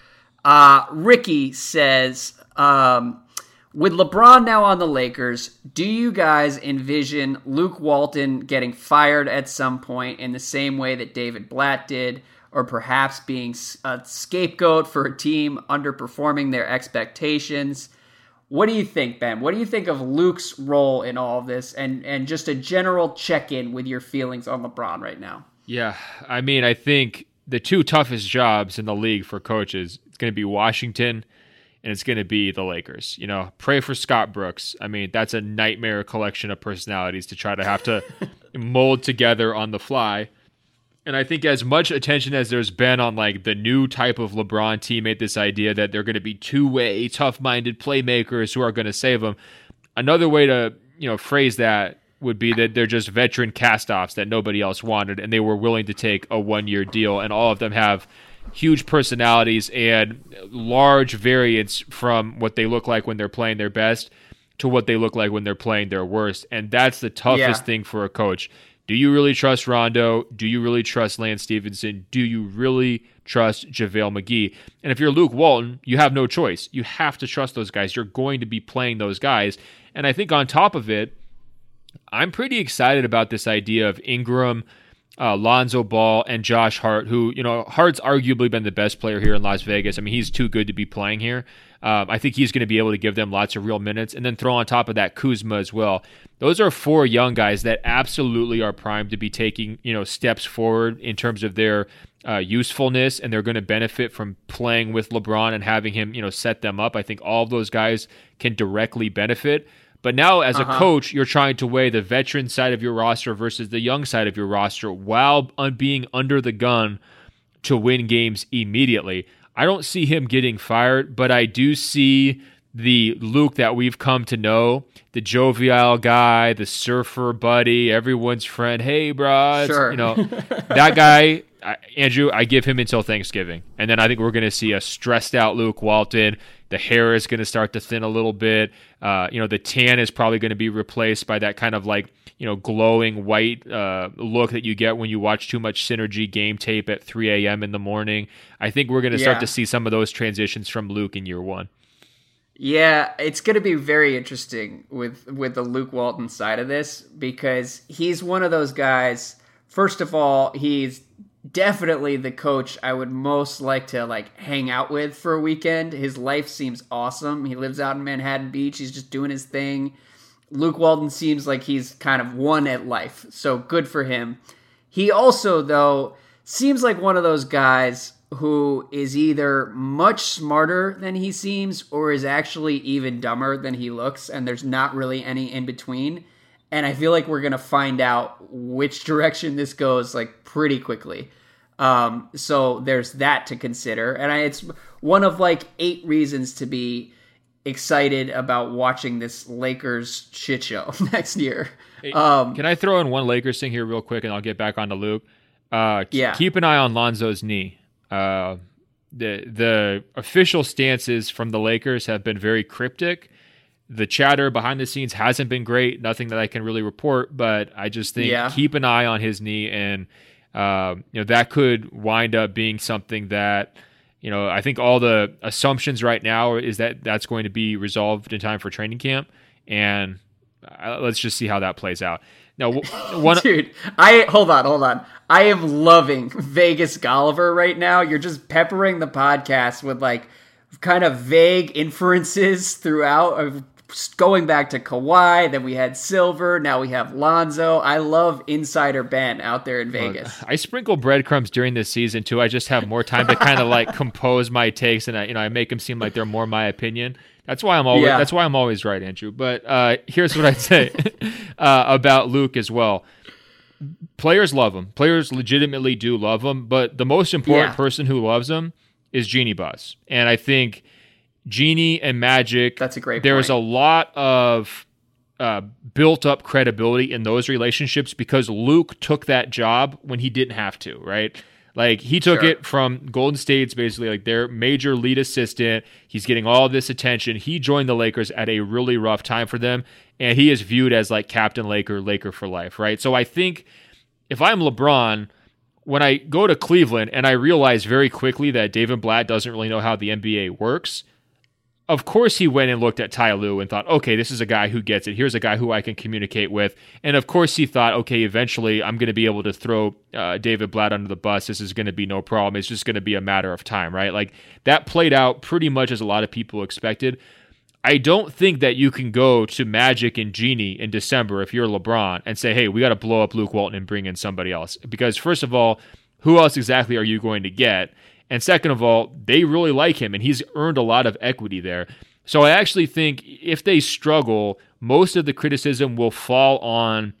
uh, Ricky says, um, with LeBron now on the Lakers, do you guys envision Luke Walton getting fired at some point in the same way that David Blatt did, or perhaps being a scapegoat for a team underperforming their expectations? What do you think, Ben? What do you think of Luke's role in all of this, and and just a general check in with your feelings on LeBron right now? Yeah, I mean, I think the two toughest jobs in the league for coaches it's going to be Washington and it's going to be the Lakers. You know, pray for Scott Brooks. I mean, that's a nightmare collection of personalities to try to have to mold together on the fly. And I think as much attention as there's been on like the new type of LeBron teammate, this idea that they're going to be two-way, tough-minded playmakers who are going to save them. Another way to you know phrase that would be that they're just veteran cast-offs that nobody else wanted, and they were willing to take a one-year deal, and all of them have huge personalities and large variance from what they look like when they're playing their best to what they look like when they're playing their worst. And that's the toughest yeah. thing for a coach. Do you really trust Rondo? Do you really trust Lance Stephenson? Do you really trust JaVale McGee? And if you're Luke Walton, you have no choice. You have to trust those guys. You're going to be playing those guys. And I think on top of it, I'm pretty excited about this idea of Ingram uh, Lonzo Ball and Josh Hart, who, you know, Hart's arguably been the best player here in Las Vegas. I mean, he's too good to be playing here. Um, I think he's going to be able to give them lots of real minutes and then throw on top of that Kuzma as well. Those are four young guys that absolutely are primed to be taking, you know, steps forward in terms of their uh, usefulness and they're going to benefit from playing with LeBron and having him, you know, set them up. I think all of those guys can directly benefit. But now, as uh-huh. a coach, you're trying to weigh the veteran side of your roster versus the young side of your roster while being under the gun to win games immediately. I don't see him getting fired, but I do see the Luke that we've come to know, the jovial guy, the surfer buddy, everyone's friend. Hey, bro, sure. you know that guy. Andrew, I give him until Thanksgiving, and then I think we're going to see a stressed out Luke Walton the hair is going to start to thin a little bit. Uh, you know, the tan is probably going to be replaced by that kind of like you know glowing white uh, look that you get when you watch too much synergy game tape at 3 a.m. in the morning. I think we're going to yeah. start to see some of those transitions from Luke in year one. Yeah, it's going to be very interesting with with the Luke Walton side of this because he's one of those guys. First of all, he's definitely the coach I would most like to like hang out with for a weekend. His life seems awesome. He lives out in Manhattan Beach. He's just doing his thing. Luke Walton seems like he's kind of one at life. So good for him. He also though seems like one of those guys who is either much smarter than he seems or is actually even dumber than he looks and there's not really any in between and I feel like we're gonna find out which direction this goes like pretty quickly. Um, so there's that to consider, and I, it's one of like eight reasons to be excited about watching this Lakers shit show next year. Um, Can I throw in one Lakers thing here real quick, and I'll get back on to Luke. Uh, yeah. Keep an eye on Lonzo's knee. Uh, the the official stances from the Lakers have been very cryptic the chatter behind the scenes hasn't been great. Nothing that I can really report, but I just think yeah. keep an eye on his knee, and uh, you know that could wind up being something that you know I think all the assumptions right now is that that's going to be resolved in time for training camp, and uh, let's just see how that plays out. Now, one dude, I hold on, hold on. I am loving Vegas Golliver right now. You're just peppering the podcast with like kind of vague inferences throughout of going back to Kawhi, then we had Silver, now we have Lonzo. I love Insider Ben out there in Vegas. I sprinkle breadcrumbs during this season too. I just have more time to kind of like compose my takes, and I, you know, I make them seem like they're more my opinion. That's why I'm always yeah. that's why I'm always right, Andrew. But uh, here's what I'd say uh, about Luke as well. Players love him. Players legitimately do love him. But the most important yeah. person who loves him is Jeanie Buss, and I think Jeanie and Magic. That's a great. there There's a lot of uh, built up credibility in those relationships because Luke took that job when he didn't have to, right? Like he took sure. it from Golden State's basically like their major lead assistant. He's getting all this attention. He joined the Lakers at a really rough time for them, and he is viewed as like Captain Laker, Laker for life, right? So I think if I'm LeBron, when I go to Cleveland and I realize very quickly that David Blatt doesn't really know how the NBA works, of course he went and looked at Ty Lue and thought, okay, this is a guy who gets it. Here's a guy who I can communicate with. And of course he thought, okay, eventually I'm going to be able to throw uh, David Blatt under the bus. This is going to be no problem. It's just going to be a matter of time, right? Like that played out pretty much as a lot of people expected. I don't think that you can go to Magic and Jeanie in December if you're LeBron and say, hey, we got to blow up Luke Walton and bring in somebody else. Because, first of all, who else exactly are you going to get? And second of all, they really like him and he's earned a lot of equity there. So I actually think if they struggle, most of the criticism will fall on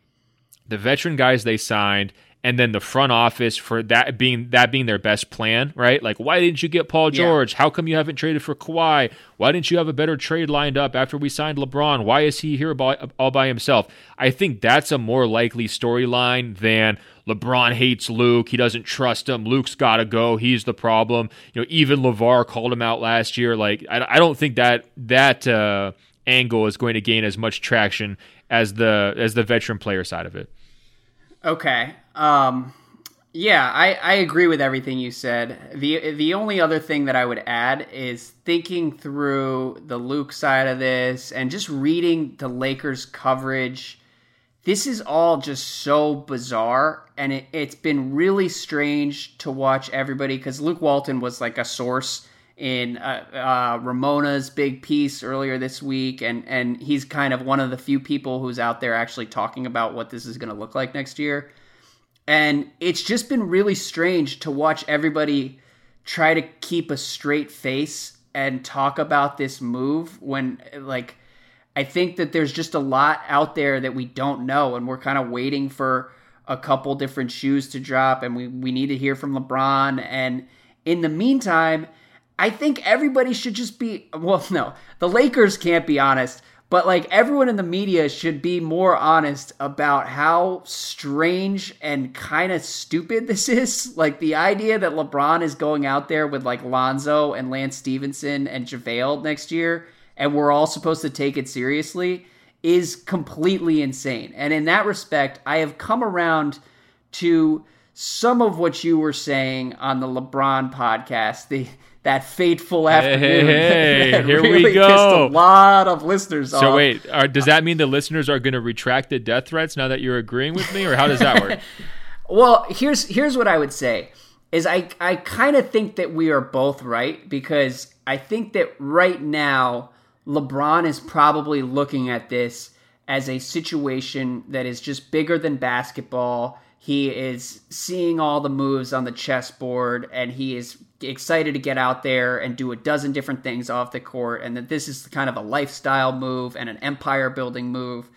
the veteran guys they signed and then the front office for that being that being their best plan, right? Like, why didn't you get Paul George? Yeah. How come you haven't traded for Kawhi? Why didn't you have a better trade lined up after we signed LeBron? Why is he here by, all by himself? I think that's a more likely storyline than LeBron hates Luke. He doesn't trust him. Luke's got to go. He's the problem. You know, even LaVar called him out last year. Like, I, I don't think that that uh, angle is going to gain as much traction as the as the veteran player side of it. Okay. Um, yeah, I, I agree with everything you said. the The only other thing that I would add is thinking through the Luke side of this and just reading the Lakers coverage. This is all just so bizarre, and it, it's been really strange to watch everybody because Luke Walton was like a source in uh, uh, Ramona's big piece earlier this week, and and he's kind of one of the few people who's out there actually talking about what this is going to look like next year. And it's just been really strange to watch everybody try to keep a straight face and talk about this move when like I think that there's just a lot out there that we don't know and we're kind of waiting for a couple different shoes to drop and we we need to hear from LeBron and in the meantime I think everybody should just be well, no, the Lakers can't be honest, but like everyone in the media should be more honest about how strange and kind of stupid this is. Like the idea that LeBron is going out there with like Lonzo and Lance Stephenson and JaVale next year, and we're all supposed to take it seriously, is completely insane. And in that respect, I have come around to some of what you were saying on the LeBron podcast. The that fateful afternoon. Hey, hey, that here really we go. a lot of listeners. Off. So off. wait, are, does that mean the listeners are going to retract the death threats now that you're agreeing with me, or how does that work? well, here's here's what I would say is I I kind of think that we are both right because I think that right now LeBron is probably looking at this as a situation that is just bigger than basketball. He is seeing all the moves on the chessboard and he is excited to get out there and do a dozen different things off the court, and that this is kind of a lifestyle move and an empire building move.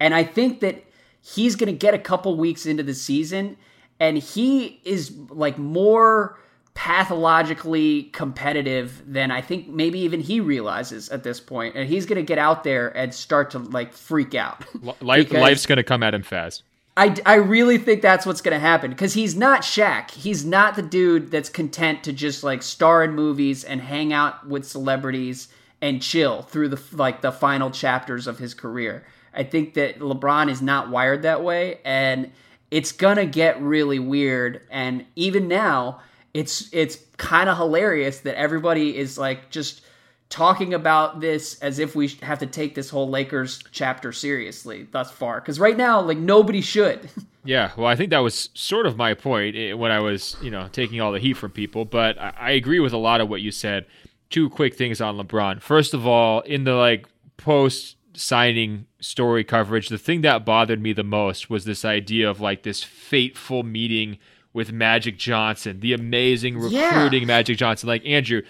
And I think that he's going to get a couple weeks into the season, and he is like more pathologically competitive than I think maybe even he realizes at this. And he's going to get out there and start to like freak out. Life, life's going to come at him fast. I, I really think that's what's going to happen because he's not Shaq. He's not the dude that's content to just like star in movies and hang out with celebrities and chill through the like the final chapters of his career. I think that LeBron is not wired that way and it's going to get really weird and even now it's it's kind of hilarious that everybody is like just talking about this as if we have to take this whole Lakers chapter seriously thus far. Because right now, like nobody should. Yeah, well, I think that was sort of my point eh, when I was, you know, taking all the heat from people. But I agree with a lot of what you said. Two quick things on LeBron. First of all, in the like post signing story coverage, the thing that bothered me the most was this idea of like this fateful meeting with Magic Johnson, the amazing recruiting yeah. Magic Johnson. Like Andrew,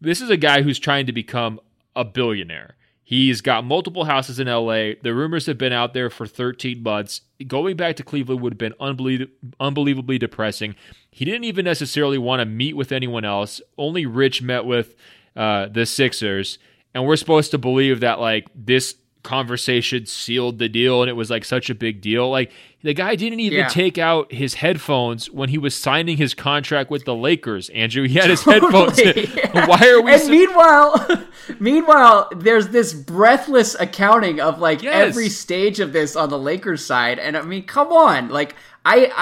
this is a guy who's trying to become a billionaire. He's got multiple houses in LA. The rumors have been out there for 13 months. Going back to Cleveland would have been unbelie- unbelievably depressing. He didn't even necessarily want to meet with anyone else. Only Rich met with uh, the Sixers. And we're supposed to believe that, like, this conversation sealed the deal and it was like such a big deal. Like the guy didn't even yeah. take out his headphones when he was signing his contract with the Lakers. Andrew, he had his totally. headphones. Yeah. Why are we? And so- meanwhile, meanwhile, there's this breathless accounting of like yes. every stage of this on the Lakers side, and I mean, come on, like. I,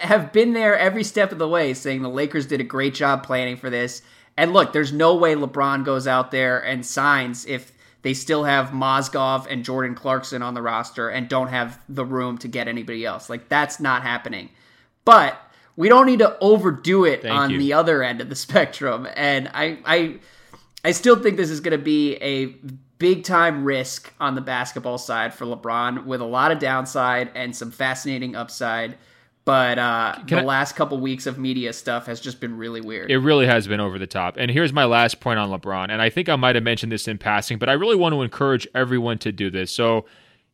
I have been there every step of the way saying the Lakers did a great job planning for this. And look, there's no way LeBron goes out there and signs if they still have Mozgov and Jordan Clarkson on the roster and don't have the room to get anybody else. Like that's not happening. But we don't need to overdo it Thank on you. the other end of the spectrum. And I I I still think this is going to be a big time risk on the basketball side for LeBron with a lot of downside and some fascinating upside. But uh, the I, last couple weeks of media stuff has just been really weird. It really has been over the top. And here's my last point on LeBron. And I think I might have mentioned this in passing, but I really want to encourage everyone to do this. So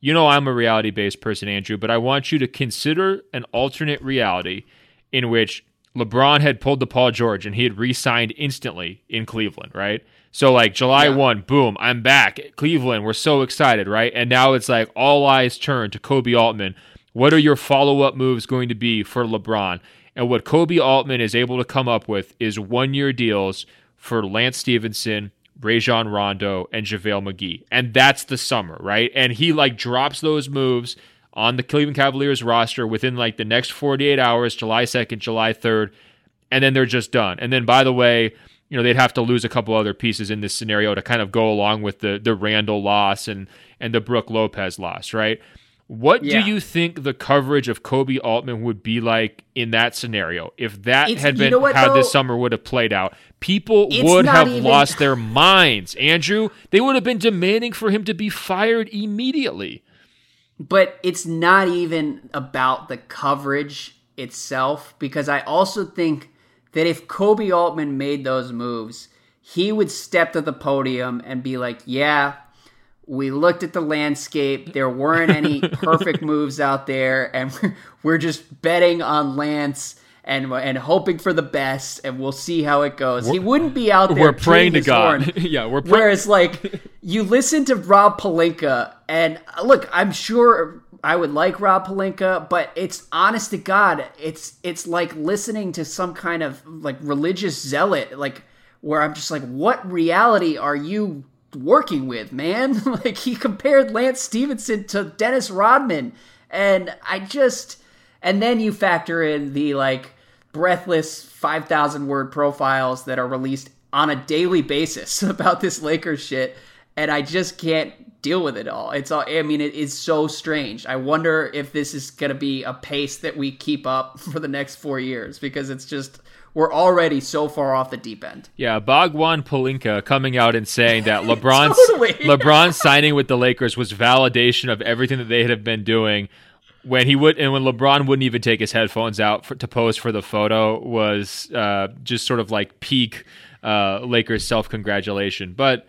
you know I'm a reality based person, Andrew, but I want you to consider an alternate reality in which LeBron had pulled the Paul George and he had re signed instantly in Cleveland, right? So, like July yeah. 1, boom, I'm back. Cleveland, we're so excited, right? And now it's like all eyes turn to Koby Altman. What are your follow up moves going to be for LeBron? And what Koby Altman is able to come up with is one year deals for Lance Stephenson, Rajon Rondo, and JaVale McGee. And that's the summer, right? And he like drops those moves on the Cleveland Cavaliers roster within like the next 48 hours, July 2nd, July 3rd, and then they're just done. And then by the way, you know, they'd have to lose a couple other pieces in this scenario to kind of go along with the the Randle loss and and the Brook Lopez loss, right? What yeah. do you think the coverage of Koby Altman would be like in that scenario if that it's, had been what, how though? this summer would have played out? People it's would have even... lost their minds. Andrew, they would have been demanding for him to be fired immediately. But it's not even about the coverage itself because I also think that if Koby Altman made those moves, he would step to the podium and be like, "Yeah, we looked at the landscape. There weren't any perfect moves out there, and we're just betting on Lance." And, and hoping for the best, and we'll see how it goes. We're, he wouldn't be out there. We're praying to God. yeah, we're. Pray- Whereas, like, you listen to Rob Pelinka, and uh, look, I'm sure I would like Rob Pelinka, but it's honest to God, it's it's like listening to some kind of like religious zealot, like where I'm just like, what reality are you working with, man. like he compared Lance Stephenson to Dennis Rodman, and I just and then you factor in the like breathless 5000 word profiles that are released on a daily basis about this Lakers shit and I just can't deal with it all. It's all I mean it is so strange. I wonder if this is going to be a pace that we keep up for the next 4 years because it's just we're already so far off the deep end. Yeah, Bhagwan Pelinka coming out and saying that LeBron's totally. LeBron signing with the Lakers was validation of everything that they had been doing. When he would and when LeBron wouldn't even take his headphones out for, to pose for the photo was uh, just sort of like peak uh, Lakers self congratulation. But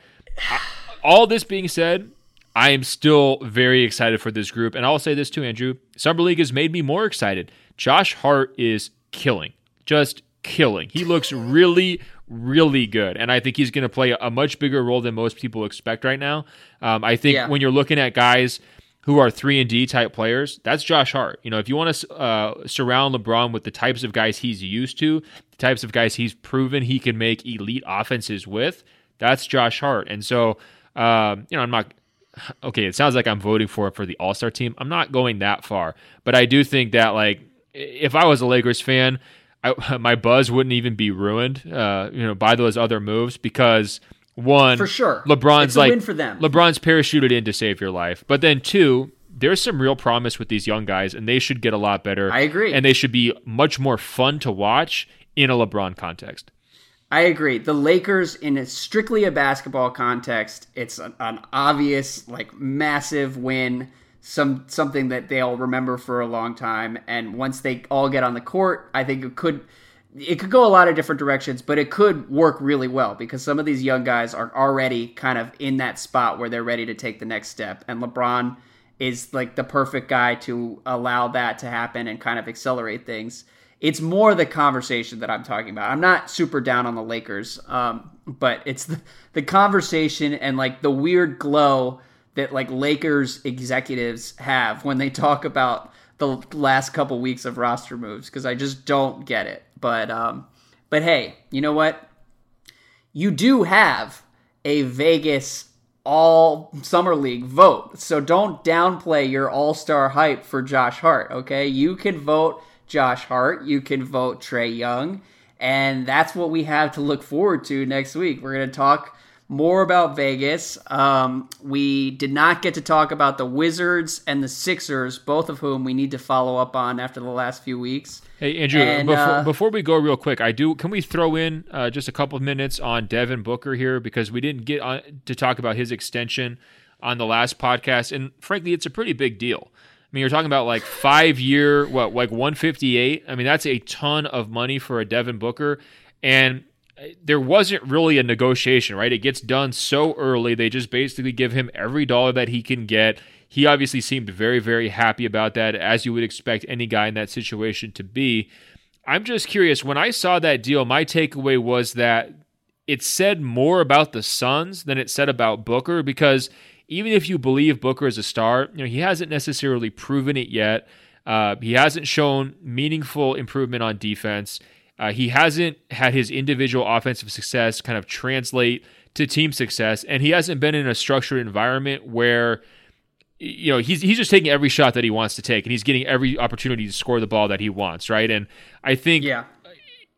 all this being said, I am still very excited for this group, and I'll say this too, Andrew. Summer League has made me more excited. Josh Hart is killing, just killing. He looks really, really good. And I think he's going to play a much bigger role than most people expect right now. Um, I think yeah. when you're looking at guys who are three and D type players, that's Josh Hart. You know, if you want to uh, surround LeBron with the types of guys he's used to, the types of guys he's proven he can make elite offenses with, that's Josh Hart. And so, um, you know, I'm not. Okay, it sounds like I'm voting for it for the All Star team. I'm not going that far, but I do think that like if I was a Lakers fan, I, my buzz wouldn't even be ruined, uh, you know, by those other moves because one, for sure, LeBron's like for them. LeBron's parachuted in to save your life, but then two, there's some real promise with these young guys, and they should get a lot better. I agree, and they should be much more fun to watch in a LeBron context. I agree. The Lakers, in a strictly a basketball context, it's an, an obvious, like, massive win some something that they'll remember for a long time. And once they all get on the court, I think it could it could go a lot of different directions, but it could work really well because some of these young guys are already kind of in that spot where they're ready to take the next step. And LeBron is like the perfect guy to allow that to happen and kind of accelerate things. It's more the conversation that I'm talking about. I'm not super down on the Lakers, um, but it's the, the conversation and like the weird glow that like Lakers executives have when they talk about the last couple weeks of roster moves because I just don't get it. But um, but hey, you know what? You do have a Vegas all summer league vote, so don't downplay your all star hype for Josh Hart. Okay, you can vote Josh Hart, you can vote Trae Young, and that's what we have to look forward to next week. We're gonna talk more about Vegas. Um, we did not get to talk about the Wizards and the Sixers, both of whom we need to follow up on after the last few weeks. Hey Andrew, and, before, uh, before, we go real quick, I do. Can we throw in uh, just a couple of minutes on Devin Booker here because we didn't get on to talk about his extension on the last podcast, and frankly, it's a pretty big deal. I mean, you're talking about like five year, what, like 158. I mean, that's a ton of money for a Devin Booker. And there wasn't really a negotiation, right? It gets done so early. They just basically give him every dollar that he can get. He obviously seemed very, very happy about that, as you would expect any guy in that situation to be. I'm just curious. When I saw that deal, my takeaway was that it said more about the Suns than it said about Booker because even if you believe Booker is a star, you know, he hasn't necessarily proven it yet. Uh, he hasn't shown meaningful improvement on defense. Uh, he hasn't had his individual offensive success kind of translate to team success, and he hasn't been in a structured environment where you know he's he's just taking every shot that he wants to take, and he's getting every opportunity to score the ball that he wants, right? And I think yeah.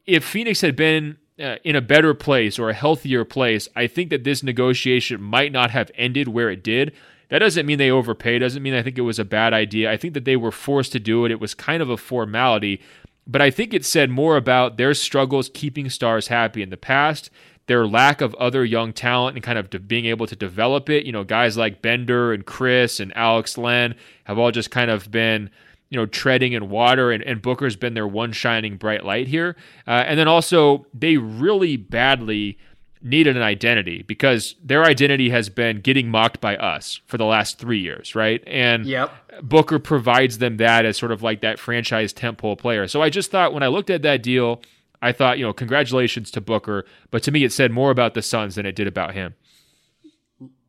if Phoenix had been uh, in a better place or a healthier place, I think that this negotiation might not have ended where it did. That doesn't mean they overpaid. Doesn't mean I think it was a bad idea. I think that they were forced to do it. It was kind of a formality, but I think it said more about their struggles keeping stars happy in the past, their lack of other young talent and kind of de- being able to develop it. You know, guys like Bender and Chriss and Alex Len have all just kind of been you know, treading in water, and, and Booker's been their one shining bright light here. Uh, and then also, they really badly needed an identity because their identity has been getting mocked by us for the last three years, right? And yep. Booker provides them that as sort of like that franchise tentpole player. So I just thought when I looked at that deal, I thought, you know, congratulations to Booker, but to me it said more about the Suns than it did about him.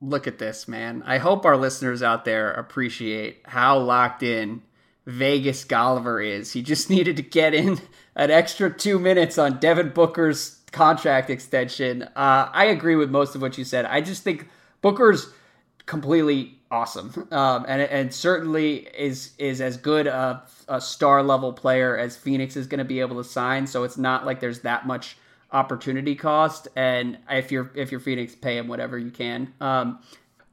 Look at this, man. I hope our listeners out there appreciate how locked in Vegas Golliver is. He just needed to get in an extra two minutes on Devin Booker's contract extension. Uh, I agree with most of what you said. I just think Booker's completely awesome, um, and and certainly is is as good a, a star level player as Phoenix is going to be able to sign. So it's not like there's that much opportunity cost. And if you're if you're Phoenix, pay him whatever you can. Um,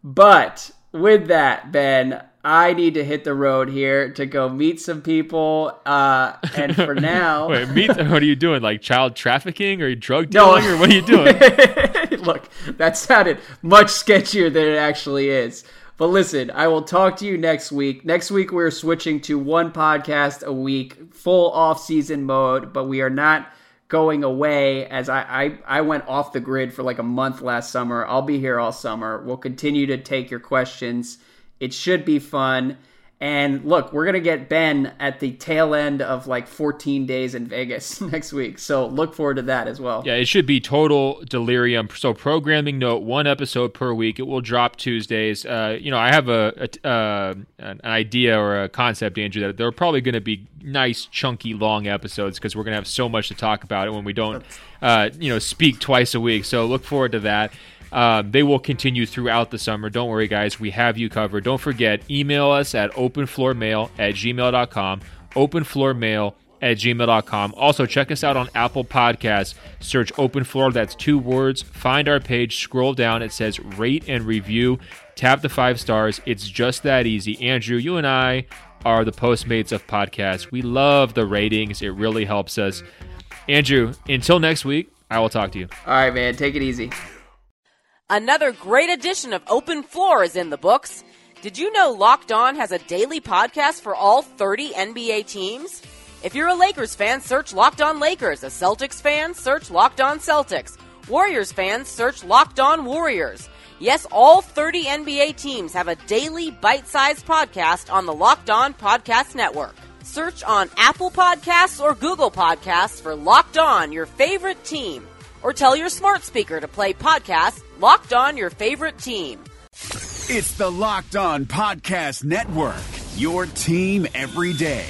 but with that, Ben, I need to hit the road here to go meet some people. Uh, and for now, wait, meet. What are you doing? Like child trafficking or drug dealing, no. or what are you doing? Look, that sounded much sketchier than it actually is. But listen, I will talk to you next week. Next week we're switching to one podcast a week, full off-season mode. But we are not going away as I, I, I went off the grid for like a month last summer. I'll be here all summer. We'll continue to take your questions. It should be fun. And look, we're going to get Ben at the tail end of like 14 days in Vegas next week. So look forward to that as well. Yeah, it should be total delirium. So, programming note one episode per week. It will drop Tuesdays. Uh, you know, I have a, a uh, an idea or a concept, Andrew, that they're probably going to be nice, chunky, long episodes because we're going to have so much to talk about it when we don't, uh, you know, speak twice a week. So, look forward to that. Um, they will continue throughout the summer. Don't worry, guys. We have you covered. Don't forget, email us at openfloormail at gmail.com. Openfloormail at gmail.com. Also, check us out on Apple Podcasts. Search Open Floor, that's two words. Find our page, scroll down. It says rate and review. Tap the five stars. It's just that easy. Andrew, you and I are the postmates of podcasts. We love the ratings, it really helps us. Andrew, until next week, I will talk to you. All right, man. Take it easy. Another great edition of Open Floor is in the books. Did you know Locked On has a daily podcast for all 30 NBA teams? If you're a Lakers fan, search Locked On Lakers. A Celtics fan, search Locked On Celtics. Warriors fans, search Locked On Warriors. Yes, all 30 NBA teams have a daily bite-sized podcast on the Locked On Podcast Network. Search on Apple Podcasts or Google Podcasts for Locked On, your favorite team. Or tell your smart speaker to play podcast Locked On Your Favorite Team. It's the Locked On Podcast Network, your team every day.